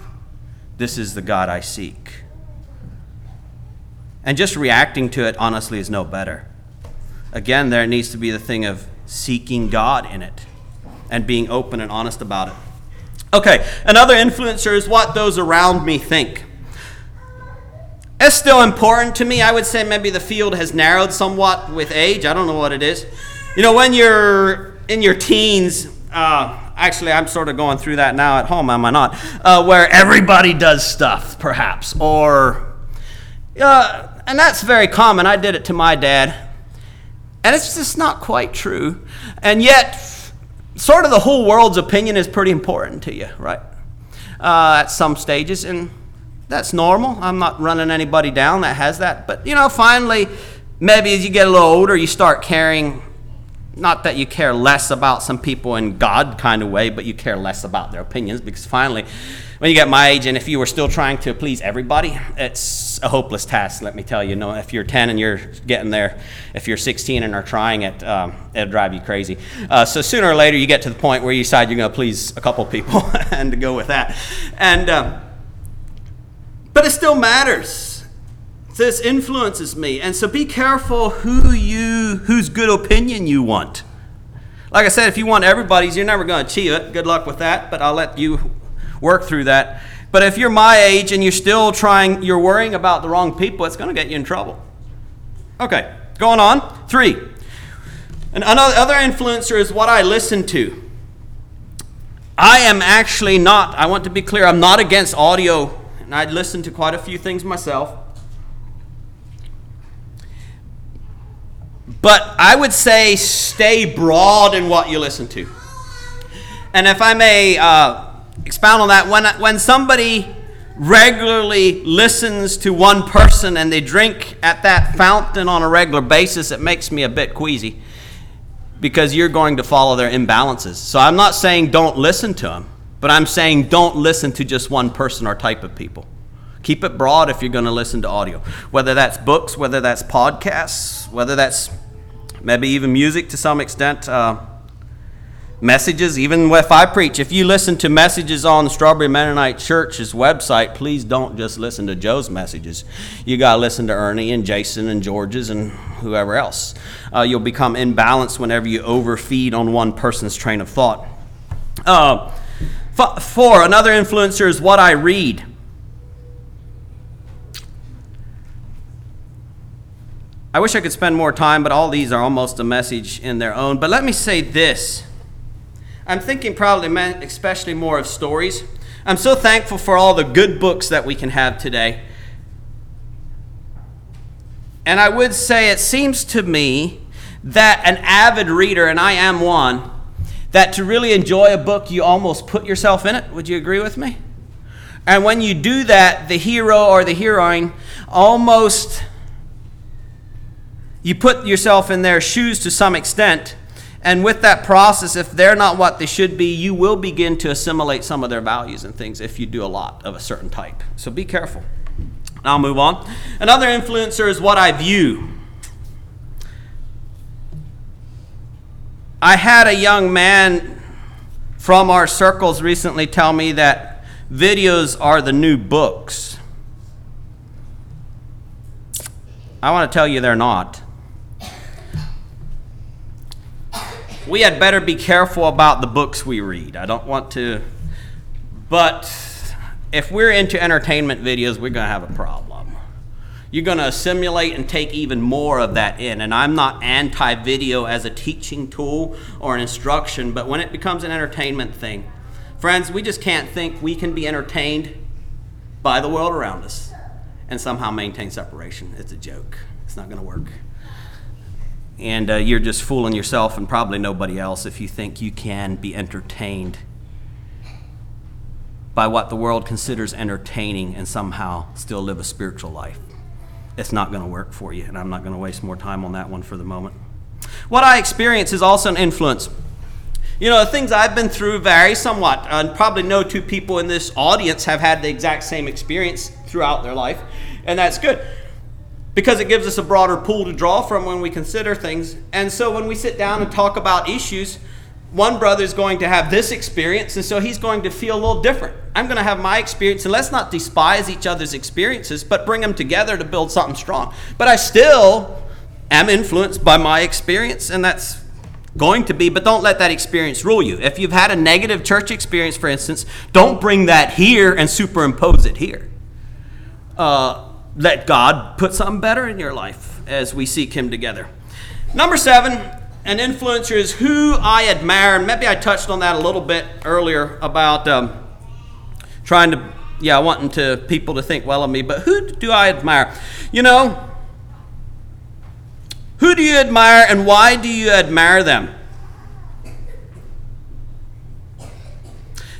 This is the God I seek. And just reacting to it, honestly, is no better. Again, there needs to be the thing of seeking God in it and being open and honest about it. Okay, another influencer is what those around me think. It's still important to me. I would say maybe the field has narrowed somewhat with age. I don't know what it is. You know, when you're in your teens, uh, actually, I'm sort of going through that now at home, am I not? Uh, where everybody does stuff, perhaps, or, uh, and that's very common. I did it to my dad, and it's just not quite true. And yet, sort of the whole world's opinion is pretty important to you, right? Uh, at some stages, and that's normal. I'm not running anybody down that has that, but you know, finally, maybe as you get a little older, you start caring not that you care less about some people in God kind of way, but you care less about their opinions because finally, when you get my age and if you were still trying to please everybody, it's a hopeless task, let me tell you. No, if you're 10 and you're getting there, if you're 16 and are trying it, um, it'll drive you crazy. Uh, so sooner or later, you get to the point where you decide you're going to please a couple people and to go with that. And, uh, but it still matters this influences me. And so be careful who whose good opinion you want. Like I said, if you want everybody's, you're never going to achieve it. Good luck with that, but I'll let you work through that. But if you're my age and you're still trying, you're worrying about the wrong people, it's going to get you in trouble. Okay, going on. Three. Another influencer is what I listen to. I am actually not, I want to be clear, I'm not against audio, and I listen to quite a few things myself. But I would say stay broad in what you listen to. And if I may uh, expound on that, when, when somebody regularly listens to one person and they drink at that fountain on a regular basis, it makes me a bit queasy because you're going to follow their imbalances. So I'm not saying don't listen to them, but I'm saying don't listen to just one person or type of people. Keep it broad if you're going to listen to audio, whether that's books, whether that's podcasts, whether that's maybe even music to some extent. Uh, messages, even if I preach. If you listen to messages on Strawberry Mennonite Church's website, please don't just listen to Joe's messages. You got to listen to Ernie and Jason and George's and whoever else. Uh, you'll become imbalanced whenever you overfeed on one person's train of thought. Uh, four, another influencer is what I read. I wish I could spend more time, but all these are almost a message in their own. But let me say this I'm thinking probably especially more of stories. I'm so thankful for all the good books that we can have today. And I would say it seems to me that an avid reader, and I am one, that to really enjoy a book, you almost put yourself in it. Would you agree with me? And when you do that, the hero or the heroine almost you put yourself in their shoes to some extent. And with that process, if they're not what they should be, you will begin to assimilate some of their values and things if you do a lot of a certain type. So be careful. I'll move on. Another influencer is what I view. I had a young man from our circles recently tell me that videos are the new books. I want to tell you they're not. We had better be careful about the books we read. I don't want to, but if we're into entertainment videos, we're going to have a problem. You're going to assimilate and take even more of that in. And I'm not anti video as a teaching tool or an instruction, but when it becomes an entertainment thing, friends, we just can't think we can be entertained by the world around us and somehow maintain separation. It's a joke, it's not going to work and uh, you're just fooling yourself and probably nobody else if you think you can be entertained by what the world considers entertaining and somehow still live a spiritual life. It's not going to work for you, and I'm not going to waste more time on that one for the moment. What I experience is also an influence. You know, the things I've been through vary somewhat. And probably no two people in this audience have had the exact same experience throughout their life, and that's good because it gives us a broader pool to draw from when we consider things. And so when we sit down and talk about issues, one brother is going to have this experience, and so he's going to feel a little different. I'm going to have my experience, and let's not despise each other's experiences, but bring them together to build something strong. But I still am influenced by my experience, and that's going to be, but don't let that experience rule you. If you've had a negative church experience, for instance, don't bring that here and superimpose it here. Uh, let God put something better in your life as we seek Him together. Number seven, an influencer is who I admire. And maybe I touched on that a little bit earlier about um, trying to, yeah, wanting to people to think well of me. But who do I admire? You know, who do you admire and why do you admire them?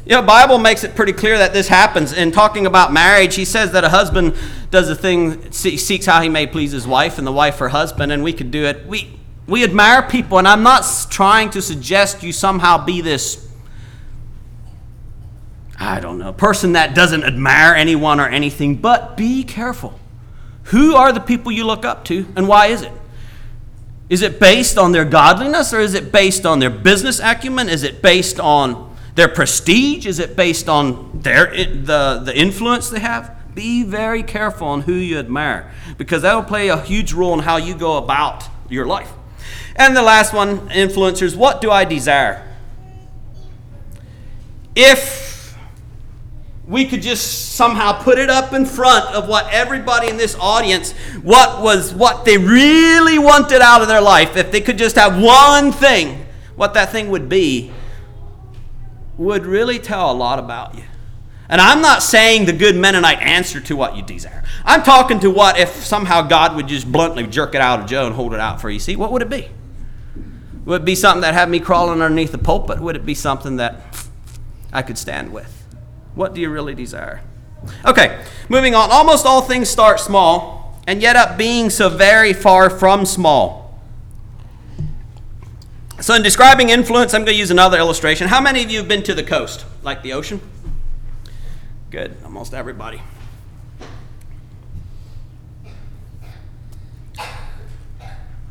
You know, Bible makes it pretty clear that this happens. In talking about marriage, he says that a husband does a thing, seeks how he may please his wife, and the wife her husband, and we could do it. We, we admire people, and I'm not trying to suggest you somehow be this, I don't know, person that doesn't admire anyone or anything, but be careful. Who are the people you look up to, and why is it? Is it based on their godliness, or is it based on their business acumen? Is it based on their prestige? Is it based on their, the, the influence they have? Be very careful on who you admire because that will play a huge role in how you go about your life. And the last one, influencers, what do I desire? If we could just somehow put it up in front of what everybody in this audience what was what they really wanted out of their life if they could just have one thing what that thing would be would really tell a lot about you. And I'm not saying the good Mennonite answer to what you desire. I'm talking to what if somehow God would just bluntly jerk it out of Joe and hold it out for you. See, what would it be? Would it be something that had me crawling underneath the pulpit? Would it be something that I could stand with? What do you really desire? Okay, moving on. Almost all things start small and yet up being so very far from small. So, in describing influence, I'm going to use another illustration. How many of you have been to the coast, like the ocean? Good, almost everybody.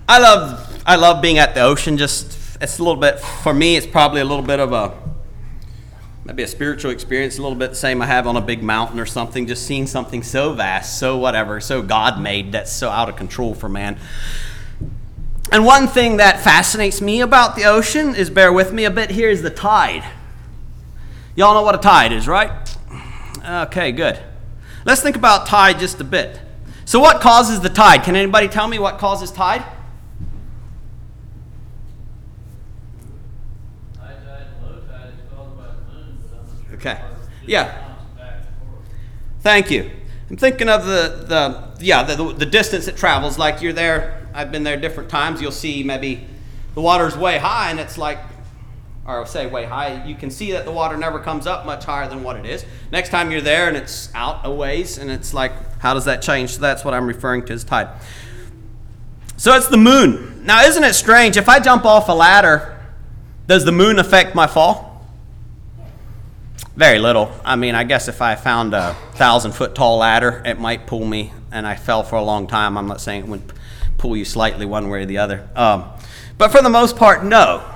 I love I love being at the ocean. Just it's a little bit, for me, it's probably a little bit of a, maybe a spiritual experience, a little bit the same I have on a big mountain or something, just seeing something so vast, so whatever, so God made, that's so out of control for man. And one thing that fascinates me about the ocean is, bear with me a bit here, is the tide. Y'all know what a tide is, right? Okay, good. Let's think about tide just a bit. So, what causes the tide? Can anybody tell me what causes tide? Okay. Yeah. Thank you. I'm thinking of the, the yeah the, the distance it travels. Like you're there. I've been there different times. You'll see maybe the water's way high, and it's like, or say way high. You can see that the water never comes up much higher than what it is. Next time you're there, and it's out a ways, and it's like, how does that change? So that's what I'm referring to as tide. So it's the moon. Now, isn't it strange? If I jump off a ladder, does the moon affect my fall? Very little. I mean, I guess if I found a thousand foot tall ladder, it might pull me, and I fell for a long time. I'm not saying it would pull you slightly one way or the other. Um, but for the most part, no.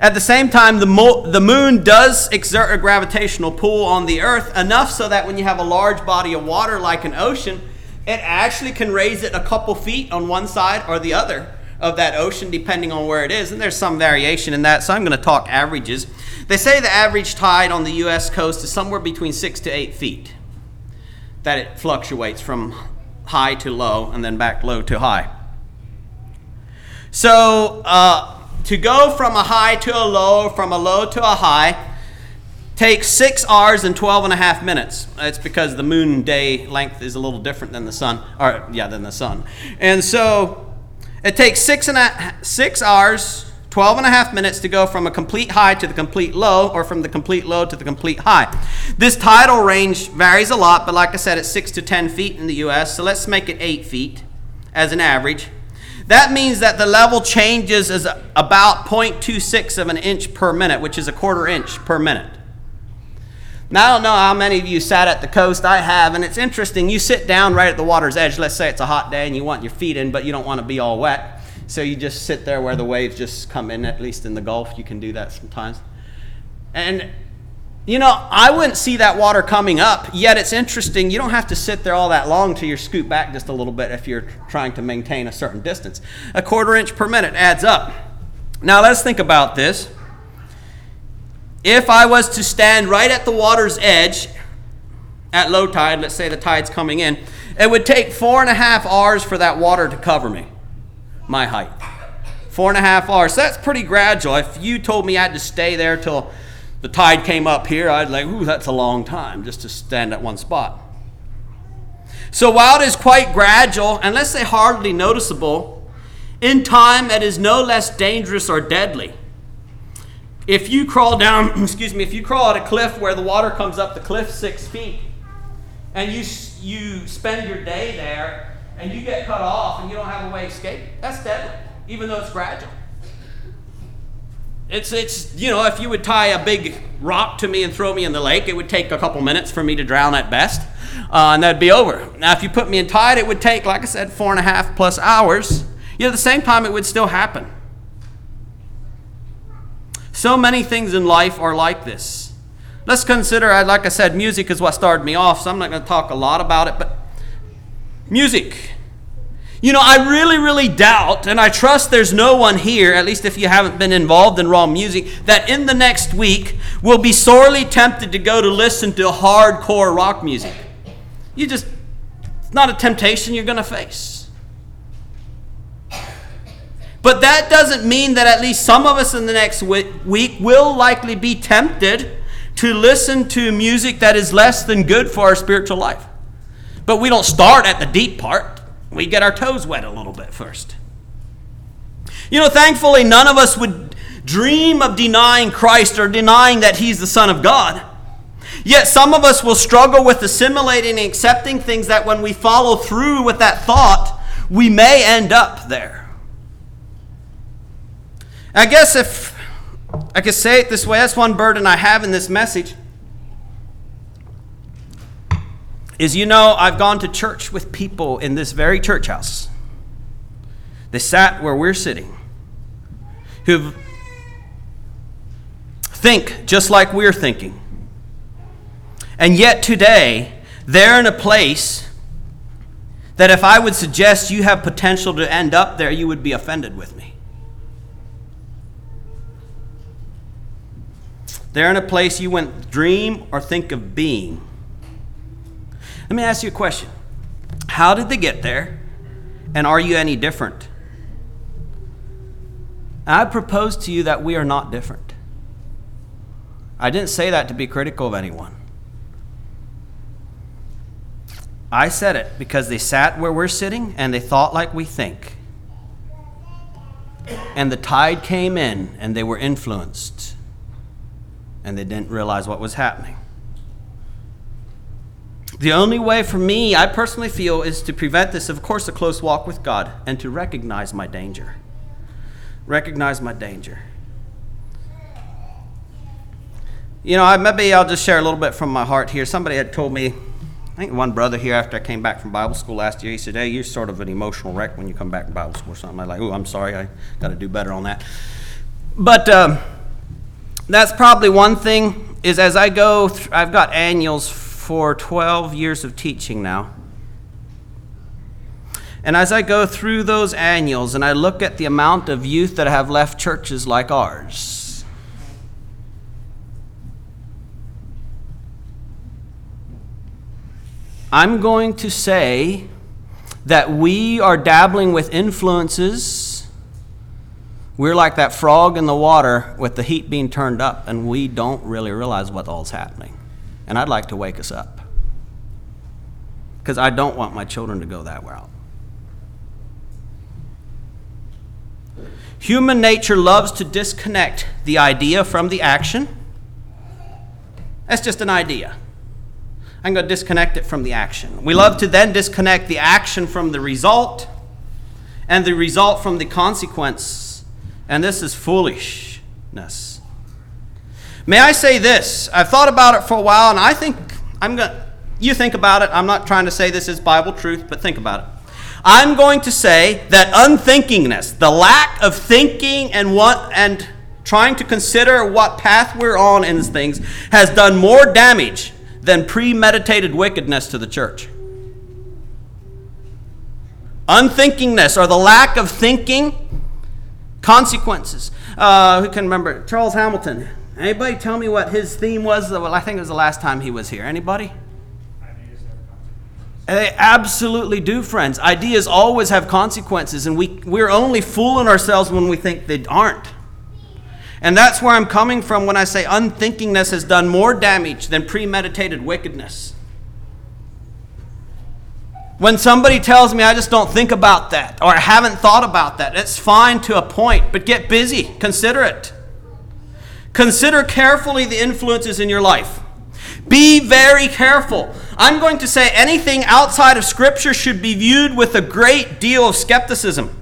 At the same time, the, mo- the moon does exert a gravitational pull on the earth enough so that when you have a large body of water like an ocean, it actually can raise it a couple feet on one side or the other of that ocean, depending on where it is. And there's some variation in that, so I'm going to talk averages. They say the average tide on the U.S. coast is somewhere between six to eight feet, that it fluctuates from high to low and then back low to high. So, uh, to go from a high to a low, from a low to a high, takes six hours and 12 and a half minutes. It's because the moon day length is a little different than the sun, or yeah, than the sun. And so it takes six and a, six hours, 12 and a half minutes to go from a complete high to the complete low, or from the complete low to the complete high. This tidal range varies a lot, but like I said, it's 6 to 10 feet in the U.S., so let's make it 8 feet as an average. That means that the level changes is about 0.26 of an inch per minute, which is a quarter inch per minute. Now, I don't know how many of you sat at the coast. I have, and it's interesting. You sit down right at the water's edge. Let's say it's a hot day and you want your feet in, but you don't want to be all wet. So you just sit there where the waves just come in, at least in the Gulf. You can do that sometimes. And, you know, I wouldn't see that water coming up, yet it's interesting. You don't have to sit there all that long till you scoot back just a little bit if you're trying to maintain a certain distance. A quarter inch per minute adds up. Now, let's think about this. If I was to stand right at the water's edge at low tide, let's say the tide's coming in, it would take four and a half hours for that water to cover me my height. Four and a half hours. So that's pretty gradual. If you told me I had to stay there till the tide came up here, I'd like, ooh, that's a long time just to stand at one spot. So while it is quite gradual, and let's say hardly noticeable, in time it is no less dangerous or deadly. If you crawl down, excuse me, if you crawl at a cliff where the water comes up the cliff six feet, and you, you spend your day there, and you get cut off and you don't have a way to escape, that's deadly, even though it's gradual. It's, it's, you know, if you would tie a big rock to me and throw me in the lake, it would take a couple minutes for me to drown at best, uh, and that'd be over. Now, if you put me in tide, it would take, like I said, four and a half plus hours. Yet at the same time, it would still happen. So many things in life are like this. Let's consider, like I said, music is what started me off, so I'm not going to talk a lot about it, but Music. You know, I really, really doubt, and I trust there's no one here, at least if you haven't been involved in raw music, that in the next week will be sorely tempted to go to listen to hardcore rock music. You just, it's not a temptation you're going to face. But that doesn't mean that at least some of us in the next week will likely be tempted to listen to music that is less than good for our spiritual life. But we don't start at the deep part. We get our toes wet a little bit first. You know, thankfully, none of us would dream of denying Christ or denying that He's the Son of God. Yet some of us will struggle with assimilating and accepting things that when we follow through with that thought, we may end up there. I guess if I could say it this way, that's one burden I have in this message. Is you know, I've gone to church with people in this very church house. They sat where we're sitting, who've think just like we're thinking. And yet today, they're in a place that if I would suggest you have potential to end up there, you would be offended with me. They're in a place you wouldn't dream or think of being. Let me ask you a question How did they get there? And are you any different? I propose to you that we are not different. I didn't say that to be critical of anyone. I said it because they sat where we're sitting and they thought like we think. And the tide came in and they were influenced and they didn't realize what was happening. The only way for me, I personally feel, is to prevent this, of course, a close walk with God and to recognize my danger. Recognize my danger. You know, I, maybe I'll just share a little bit from my heart here. Somebody had told me, I think one brother here after I came back from Bible school last year, he said, Hey, you're sort of an emotional wreck when you come back from Bible school or something. I'm like, Oh, I'm sorry, I got to do better on that. But um, that's probably one thing is as I go, th- I've got annuals for 12 years of teaching now. And as I go through those annuals and I look at the amount of youth that have left churches like ours, I'm going to say that we are dabbling with influences. We're like that frog in the water with the heat being turned up, and we don't really realize what all's happening. And I'd like to wake us up. Because I don't want my children to go that route. Human nature loves to disconnect the idea from the action. That's just an idea. I'm going to disconnect it from the action. We love to then disconnect the action from the result and the result from the consequence. And this is foolishness. May I say this? I've thought about it for a while and I think I'm going to you think about it. I'm not trying to say this is Bible truth, but think about it. I'm going to say that unthinkingness, the lack of thinking and what and trying to consider what path we're on in things has done more damage than premeditated wickedness to the church. Unthinkingness or the lack of thinking, consequences. Uh, who can remember? Charles Hamilton. Anybody tell me what his theme was? Well, I think it was the last time he was here. Anybody? They absolutely do, friends. Ideas always have consequences, and we, we're only fooling ourselves when we think they aren't. And that's where I'm coming from when I say unthinkingness has done more damage than premeditated wickedness. When somebody tells me I just don't think about that or I haven't thought about that, it's fine to a point, but get busy. Consider it. Consider carefully the influences in your life. Be very careful. I'm going to say anything outside of Scripture should be viewed with a great deal of skepticism.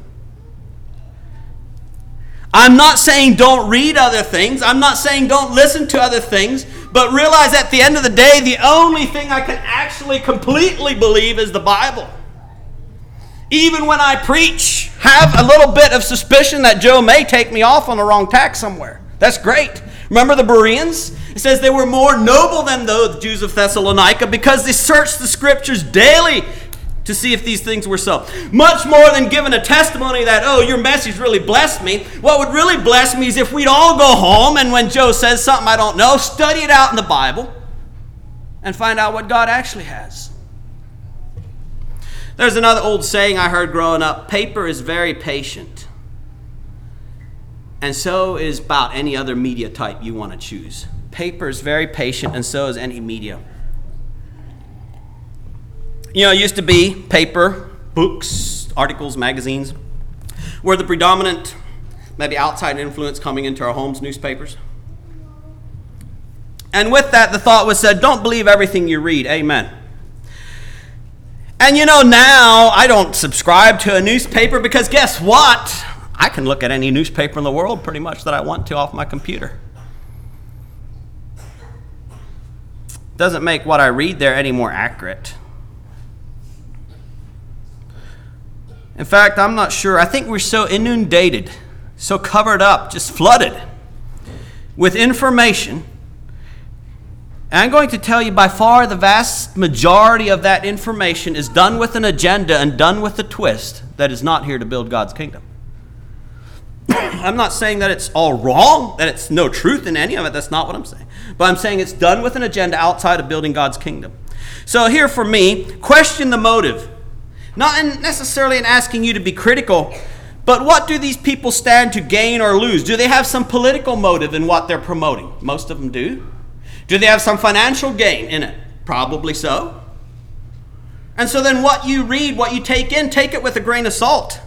I'm not saying don't read other things. I'm not saying don't listen to other things. But realize at the end of the day, the only thing I can actually completely believe is the Bible. Even when I preach, have a little bit of suspicion that Joe may take me off on the wrong tack somewhere. That's great. Remember the Bereans? It says they were more noble than the Jews of Thessalonica because they searched the scriptures daily to see if these things were so. Much more than giving a testimony that, oh, your message really blessed me. What would really bless me is if we'd all go home and when Joe says something I don't know, study it out in the Bible and find out what God actually has. There's another old saying I heard growing up paper is very patient. And so is about any other media type you want to choose. Paper is very patient, and so is any media. You know, it used to be paper, books, articles, magazines were the predominant, maybe outside influence coming into our homes, newspapers. And with that, the thought was said, don't believe everything you read. Amen. And you know, now I don't subscribe to a newspaper because guess what? I can look at any newspaper in the world pretty much that I want to off my computer. Doesn't make what I read there any more accurate. In fact, I'm not sure. I think we're so inundated, so covered up, just flooded with information. And I'm going to tell you by far the vast majority of that information is done with an agenda and done with a twist that is not here to build God's kingdom. I'm not saying that it's all wrong, that it's no truth in any of it. That's not what I'm saying. But I'm saying it's done with an agenda outside of building God's kingdom. So, here for me, question the motive. Not in necessarily in asking you to be critical, but what do these people stand to gain or lose? Do they have some political motive in what they're promoting? Most of them do. Do they have some financial gain in it? Probably so. And so then what you read, what you take in, take it with a grain of salt.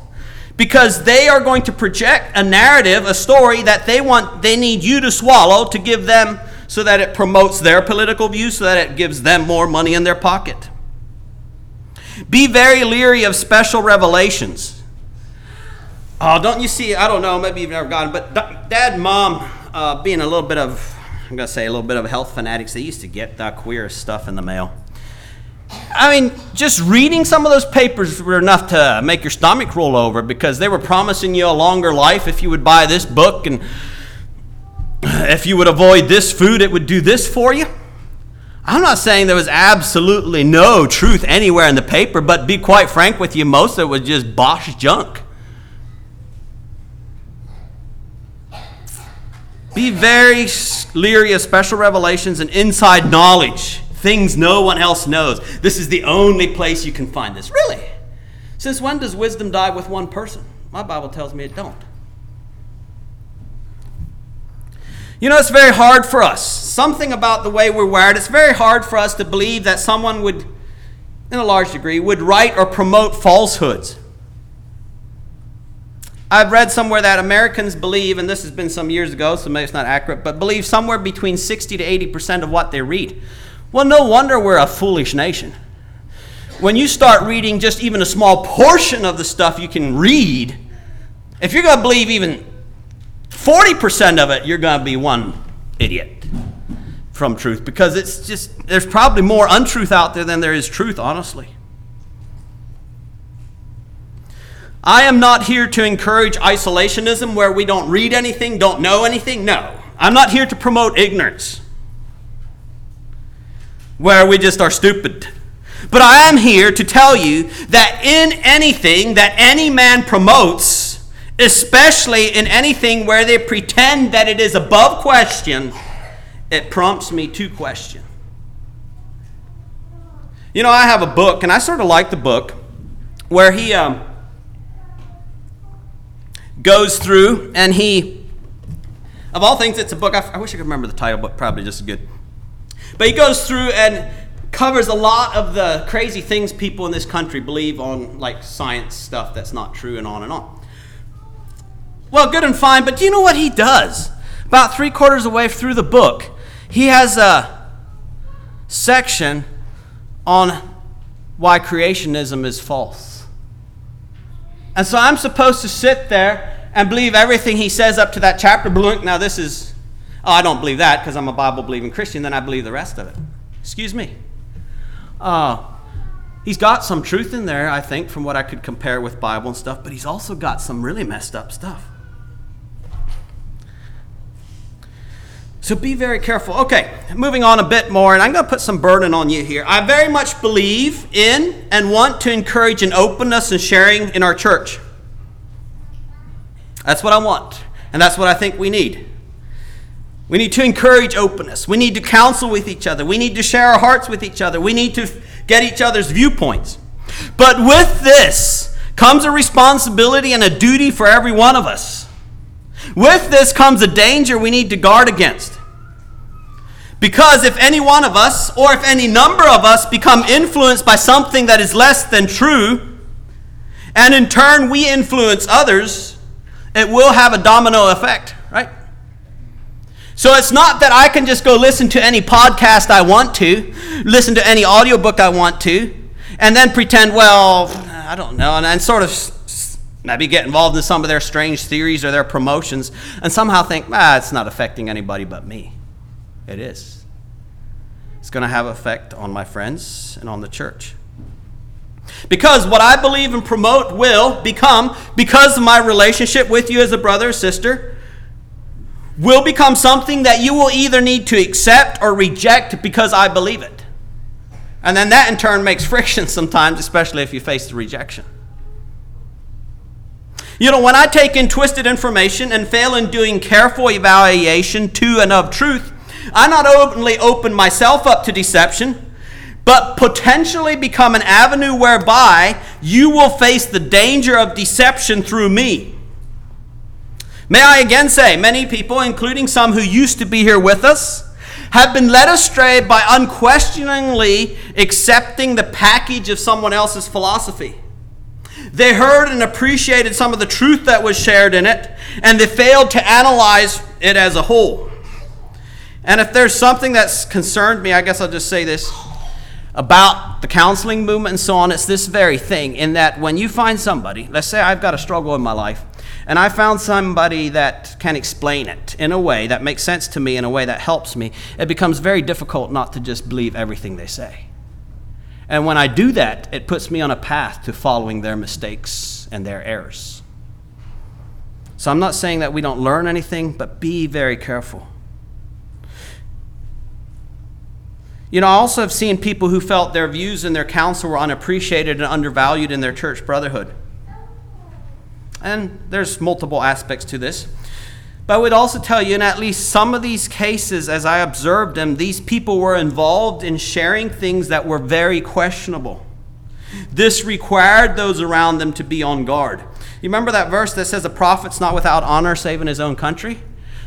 Because they are going to project a narrative, a story that they want they need you to swallow to give them so that it promotes their political views, so that it gives them more money in their pocket. Be very leery of special revelations. Oh, don't you see? I don't know. Maybe you've never gotten, but dad mom, uh, being a little bit of, I'm going to say a little bit of health fanatics, they used to get the queerest stuff in the mail. I mean, just reading some of those papers were enough to make your stomach roll over because they were promising you a longer life if you would buy this book and if you would avoid this food, it would do this for you. I'm not saying there was absolutely no truth anywhere in the paper, but be quite frank with you, most of it was just bosh junk. Be very leery of special revelations and inside knowledge, things no one else knows. This is the only place you can find this. Really? Since when does wisdom die with one person? My Bible tells me it don't. You know, it's very hard for us. Something about the way we're wired, it's very hard for us to believe that someone would, in a large degree, would write or promote falsehoods. I've read somewhere that Americans believe, and this has been some years ago, so maybe it's not accurate, but believe somewhere between 60 to 80% of what they read. Well, no wonder we're a foolish nation. When you start reading just even a small portion of the stuff you can read, if you're going to believe even 40% of it, you're going to be one idiot from truth because it's just, there's probably more untruth out there than there is truth, honestly. I am not here to encourage isolationism where we don't read anything, don't know anything. No. I'm not here to promote ignorance where we just are stupid. But I am here to tell you that in anything that any man promotes, especially in anything where they pretend that it is above question, it prompts me to question. You know, I have a book, and I sort of like the book, where he um, goes through and he, of all things, it's a book. I, I wish I could remember the title, but probably just as good. But he goes through and covers a lot of the crazy things people in this country believe on, like science stuff that's not true, and on and on. Well, good and fine, but do you know what he does? About three quarters away through the book, he has a section on why creationism is false. And so I'm supposed to sit there and believe everything he says up to that chapter. Now, this is, oh, I don't believe that because I'm a Bible believing Christian, then I believe the rest of it. Excuse me. Uh, he's got some truth in there, I think, from what I could compare with Bible and stuff, but he's also got some really messed up stuff. So be very careful. Okay, moving on a bit more, and I'm going to put some burden on you here. I very much believe in and want to encourage an openness and sharing in our church. That's what I want, and that's what I think we need. We need to encourage openness. We need to counsel with each other. We need to share our hearts with each other. We need to get each other's viewpoints. But with this comes a responsibility and a duty for every one of us. With this comes a danger we need to guard against. Because if any one of us, or if any number of us, become influenced by something that is less than true, and in turn we influence others, it will have a domino effect, right? So it's not that I can just go listen to any podcast I want to, listen to any audiobook I want to, and then pretend, well, I don't know, and, and sort of maybe get involved in some of their strange theories or their promotions, and somehow think, ah, it's not affecting anybody but me. It is. It's going to have effect on my friends and on the church. Because what I believe and promote will become, because of my relationship with you as a brother or sister, will become something that you will either need to accept or reject because I believe it. And then that in turn makes friction sometimes, especially if you face the rejection. You know, when I take in twisted information and fail in doing careful evaluation to and of truth, I not only open myself up to deception, but potentially become an avenue whereby you will face the danger of deception through me. May I again say, many people, including some who used to be here with us, have been led astray by unquestioningly accepting the package of someone else's philosophy. They heard and appreciated some of the truth that was shared in it, and they failed to analyze it as a whole. And if there's something that's concerned me, I guess I'll just say this about the counseling movement and so on, it's this very thing in that when you find somebody, let's say I've got a struggle in my life, and I found somebody that can explain it in a way that makes sense to me, in a way that helps me, it becomes very difficult not to just believe everything they say. And when I do that, it puts me on a path to following their mistakes and their errors. So I'm not saying that we don't learn anything, but be very careful. You know, I also have seen people who felt their views and their counsel were unappreciated and undervalued in their church brotherhood. And there's multiple aspects to this. But I would also tell you, in at least some of these cases, as I observed them, these people were involved in sharing things that were very questionable. This required those around them to be on guard. You remember that verse that says, A prophet's not without honor save in his own country?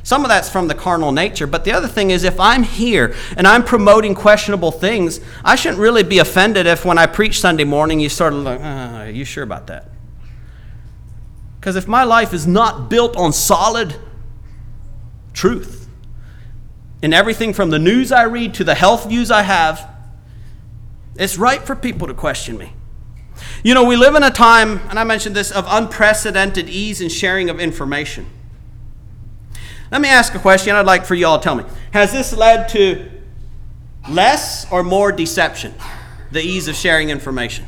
Some of that's from the carnal nature, but the other thing is if I'm here and I'm promoting questionable things, I shouldn't really be offended if when I preach Sunday morning you sort of like, uh, are you sure about that? Because if my life is not built on solid truth, in everything from the news I read to the health views I have, it's right for people to question me. You know, we live in a time, and I mentioned this, of unprecedented ease in sharing of information. Let me ask a question I'd like for you all to tell me. Has this led to less or more deception? The ease of sharing information.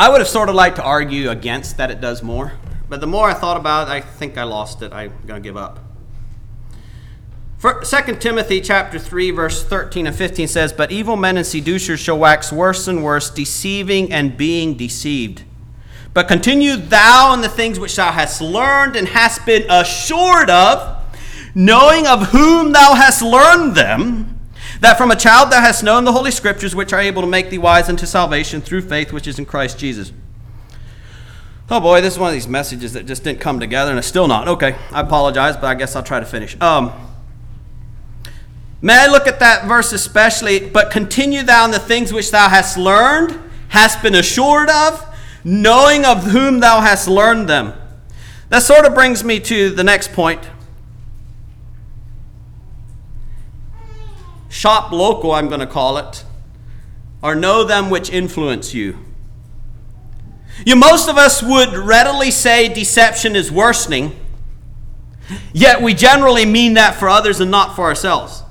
I would have sort of liked to argue against that it does more, but the more I thought about it, I think I lost it. I'm going to give up. For 2 Timothy chapter 3 verse 13 and 15 says, "But evil men and seducers shall wax worse and worse, deceiving and being deceived. But continue thou in the things which thou hast learned and hast been assured of, knowing of whom thou hast learned them." That from a child thou hast known the Holy Scriptures, which are able to make thee wise unto salvation through faith which is in Christ Jesus. Oh boy, this is one of these messages that just didn't come together and it's still not. Okay, I apologize, but I guess I'll try to finish. Um, may I look at that verse especially, but continue thou in the things which thou hast learned, hast been assured of, knowing of whom thou hast learned them. That sort of brings me to the next point. Shop local, I'm going to call it, or know them which influence you. You, most of us would readily say deception is worsening, yet we generally mean that for others and not for ourselves.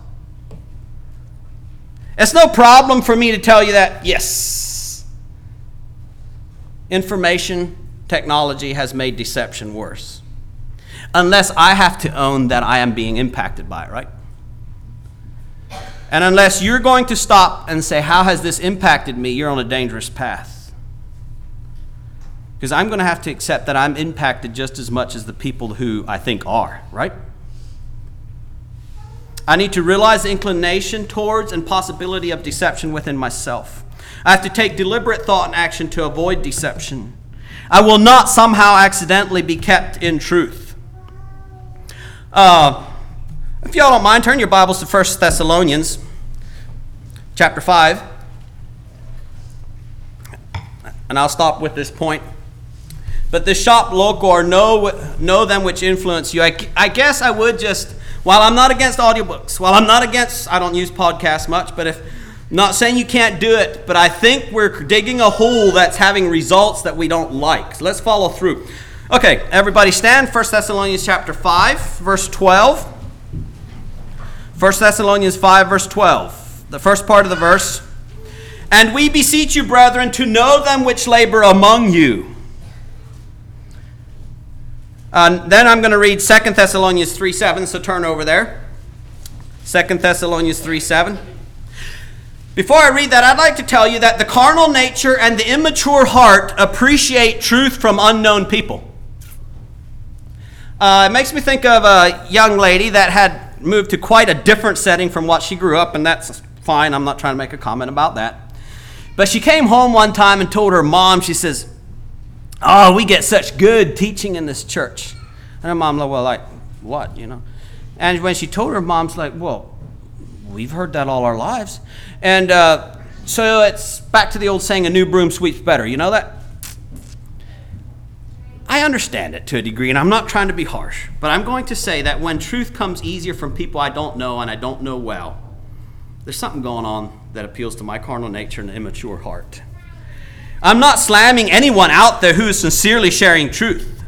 It's no problem for me to tell you that, yes, information technology has made deception worse. Unless I have to own that I am being impacted by it, right? And unless you're going to stop and say, How has this impacted me? you're on a dangerous path. Because I'm going to have to accept that I'm impacted just as much as the people who I think are, right? I need to realize the inclination towards and possibility of deception within myself. I have to take deliberate thought and action to avoid deception. I will not somehow accidentally be kept in truth. Uh, if y'all don't mind, turn your Bibles to 1 Thessalonians chapter 5. And I'll stop with this point. But the shop local or know, know them which influence you. I, I guess I would just, while I'm not against audiobooks, while I'm not against, I don't use podcasts much, but if, not saying you can't do it, but I think we're digging a hole that's having results that we don't like. So let's follow through. Okay, everybody stand. 1 Thessalonians chapter 5, verse 12. 1 Thessalonians 5, verse 12. The first part of the verse. And we beseech you, brethren, to know them which labor among you, Uh, then I'm going to read 2 Thessalonians 3 7, so turn over there. 2 Thessalonians 3 7. Before I read that, I'd like to tell you that the carnal nature and the immature heart appreciate truth from unknown people. Uh, it makes me think of a young lady that had moved to quite a different setting from what she grew up, and that's fine. I'm not trying to make a comment about that. But she came home one time and told her mom, she says, Oh, we get such good teaching in this church. And her mom, like, well, like, what, you know? And when she told her, mom's like, well, we've heard that all our lives. And uh, so it's back to the old saying, a new broom sweeps better. You know that? Understand it to a degree, and I'm not trying to be harsh, but I'm going to say that when truth comes easier from people I don't know and I don't know well, there's something going on that appeals to my carnal nature and immature heart. I'm not slamming anyone out there who is sincerely sharing truth.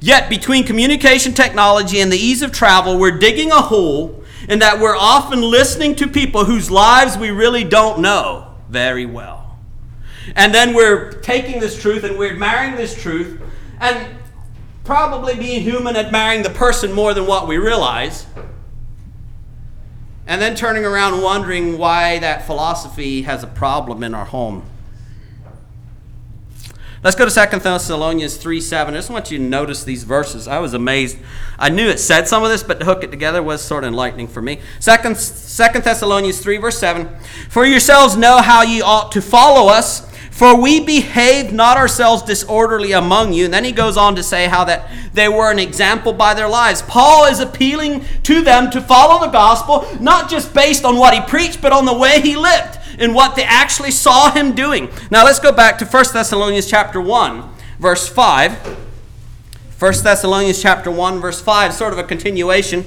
Yet, between communication technology and the ease of travel, we're digging a hole in that we're often listening to people whose lives we really don't know very well. And then we're taking this truth and we're admiring this truth and probably being human, admiring the person more than what we realize. And then turning around wondering why that philosophy has a problem in our home. Let's go to 2 Thessalonians 3 7. I just want you to notice these verses. I was amazed. I knew it said some of this, but to hook it together was sort of enlightening for me. 2, 2 Thessalonians 3, verse 7. For yourselves know how ye ought to follow us, for we behaved not ourselves disorderly among you. And then he goes on to say how that they were an example by their lives. Paul is appealing to them to follow the gospel, not just based on what he preached, but on the way he lived and what they actually saw him doing. Now let's go back to 1 Thessalonians chapter 1, verse 5. 1 Thessalonians chapter 1, verse 5, sort of a continuation.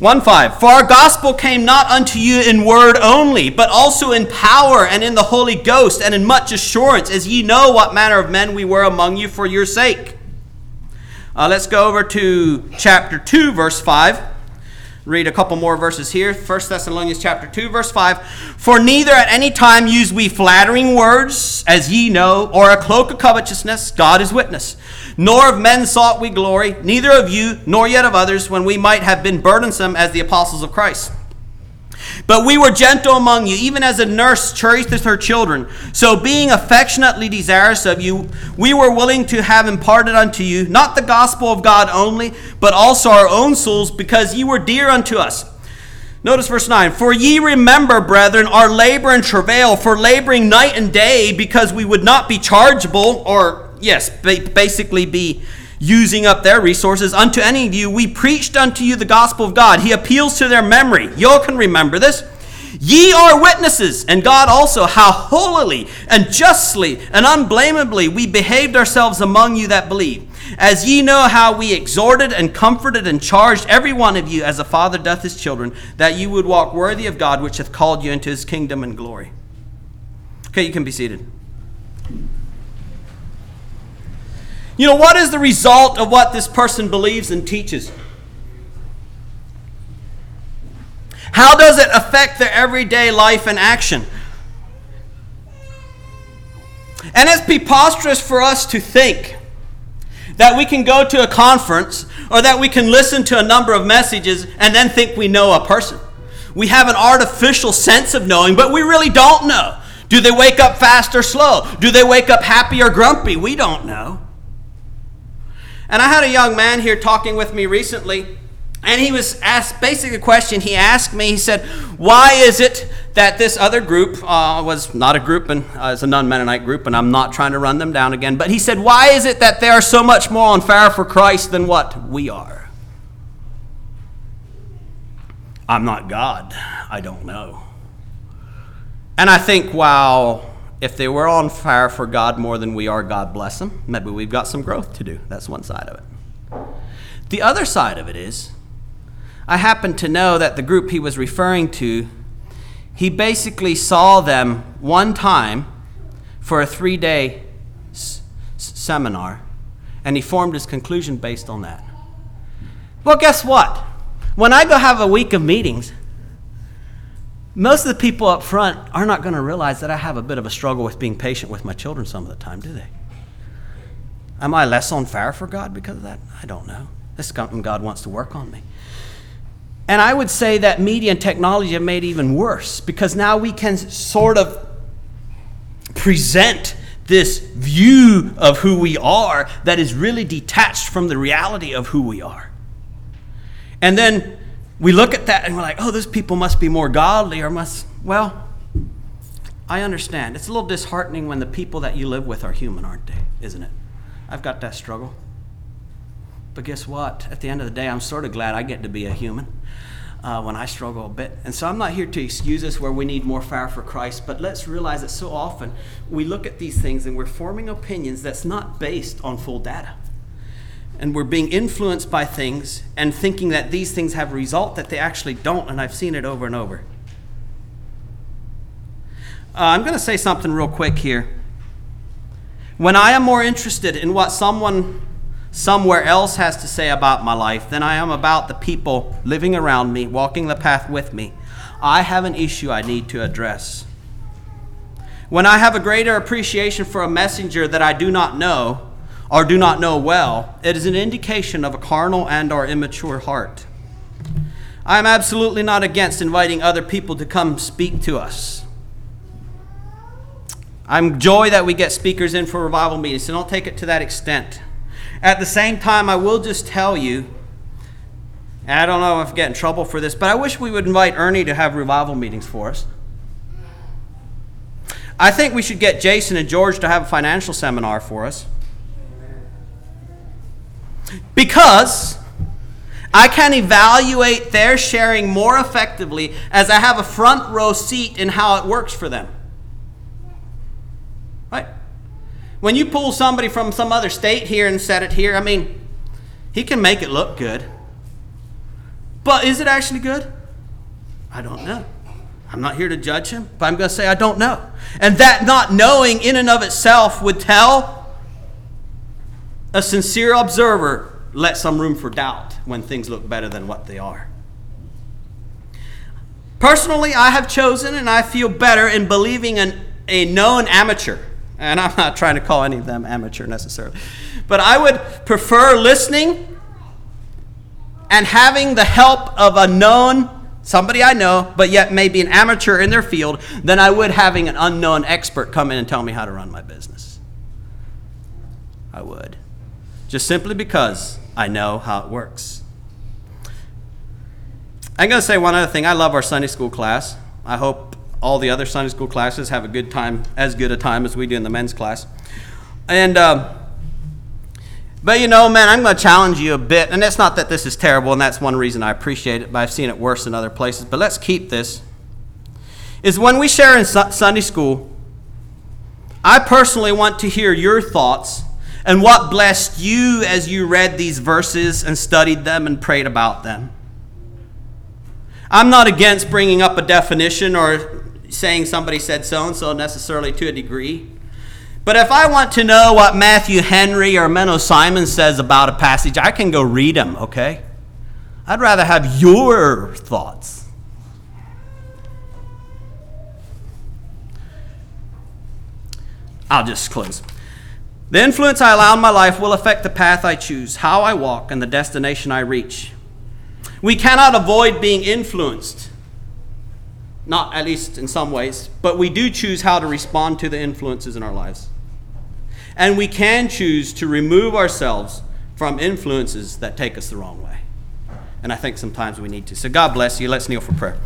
1 5 For our gospel came not unto you in word only, but also in power and in the Holy Ghost and in much assurance, as ye know what manner of men we were among you for your sake. Uh, let's go over to chapter 2, verse 5 read a couple more verses here. 1 thessalonians chapter 2 verse 5 for neither at any time use we flattering words as ye know or a cloak of covetousness. God is witness nor of men sought we glory neither of you nor yet of others when we might have been burdensome as the apostles of christ but we were gentle among you, even as a nurse cherisheth her children. So, being affectionately desirous of you, we were willing to have imparted unto you not the gospel of God only, but also our own souls, because ye were dear unto us. Notice verse 9 For ye remember, brethren, our labor and travail, for laboring night and day, because we would not be chargeable, or, yes, basically be using up their resources. Unto any of you, we preached unto you the gospel of God. He appeals to their memory. Y'all can remember this. Ye are witnesses, and God also, how holily and justly and unblameably we behaved ourselves among you that believe. As ye know how we exhorted and comforted and charged every one of you as a father doth his children, that you would walk worthy of God which hath called you into his kingdom and glory. Okay, you can be seated. You know, what is the result of what this person believes and teaches? How does it affect their everyday life and action? And it's preposterous for us to think that we can go to a conference or that we can listen to a number of messages and then think we know a person. We have an artificial sense of knowing, but we really don't know. Do they wake up fast or slow? Do they wake up happy or grumpy? We don't know. And I had a young man here talking with me recently, and he was asked basically a question. He asked me, he said, Why is it that this other group uh, was not a group, and uh, it's a non Mennonite group, and I'm not trying to run them down again, but he said, Why is it that they are so much more on fire for Christ than what we are? I'm not God. I don't know. And I think, wow if they were on fire for God more than we are, God bless them. Maybe we've got some growth to do. That's one side of it. The other side of it is, I happen to know that the group he was referring to, he basically saw them one time for a three day s- seminar, and he formed his conclusion based on that. Well, guess what? When I go have a week of meetings, most of the people up front are not going to realize that I have a bit of a struggle with being patient with my children some of the time, do they? Am I less on fire for God because of that? I don't know. This is something God wants to work on me. And I would say that media and technology have made it even worse because now we can sort of present this view of who we are that is really detached from the reality of who we are. And then we look at that and we're like, oh, those people must be more godly or must, well, I understand. It's a little disheartening when the people that you live with are human, aren't they? Isn't it? I've got that struggle. But guess what? At the end of the day, I'm sort of glad I get to be a human uh, when I struggle a bit. And so I'm not here to excuse us where we need more fire for Christ, but let's realize that so often we look at these things and we're forming opinions that's not based on full data. And we're being influenced by things and thinking that these things have a result that they actually don't, and I've seen it over and over. Uh, I'm going to say something real quick here. When I am more interested in what someone somewhere else has to say about my life than I am about the people living around me, walking the path with me, I have an issue I need to address. When I have a greater appreciation for a messenger that I do not know or do not know well, it is an indication of a carnal and or immature heart. I am absolutely not against inviting other people to come speak to us. I'm joy that we get speakers in for revival meetings, so don't take it to that extent. At the same time, I will just tell you, I don't know if I get in trouble for this, but I wish we would invite Ernie to have revival meetings for us. I think we should get Jason and George to have a financial seminar for us. Because I can evaluate their sharing more effectively as I have a front row seat in how it works for them. Right? When you pull somebody from some other state here and set it here, I mean, he can make it look good. But is it actually good? I don't know. I'm not here to judge him, but I'm going to say I don't know. And that not knowing in and of itself would tell a sincere observer let some room for doubt when things look better than what they are. Personally, I have chosen and I feel better in believing in a known amateur and I'm not trying to call any of them amateur necessarily. But I would prefer listening and having the help of a known, somebody I know, but yet maybe an amateur in their field, than I would having an unknown expert come in and tell me how to run my business. I would. Just simply because I know how it works. I'm going to say one other thing. I love our Sunday school class. I hope all the other Sunday school classes have a good time, as good a time as we do in the men's class. And, uh, but you know, man, I'm going to challenge you a bit. And it's not that this is terrible, and that's one reason I appreciate it, but I've seen it worse in other places. But let's keep this. Is when we share in Sunday school, I personally want to hear your thoughts and what blessed you as you read these verses and studied them and prayed about them. I'm not against bringing up a definition or saying somebody said so and so necessarily to a degree. But if I want to know what Matthew Henry or Menno Simon says about a passage, I can go read them, okay? I'd rather have your thoughts. I'll just close. The influence I allow in my life will affect the path I choose, how I walk, and the destination I reach. We cannot avoid being influenced not at least in some ways, but we do choose how to respond to the influences in our lives. And we can choose to remove ourselves from influences that take us the wrong way. And I think sometimes we need to. So God bless you. Let's kneel for prayer.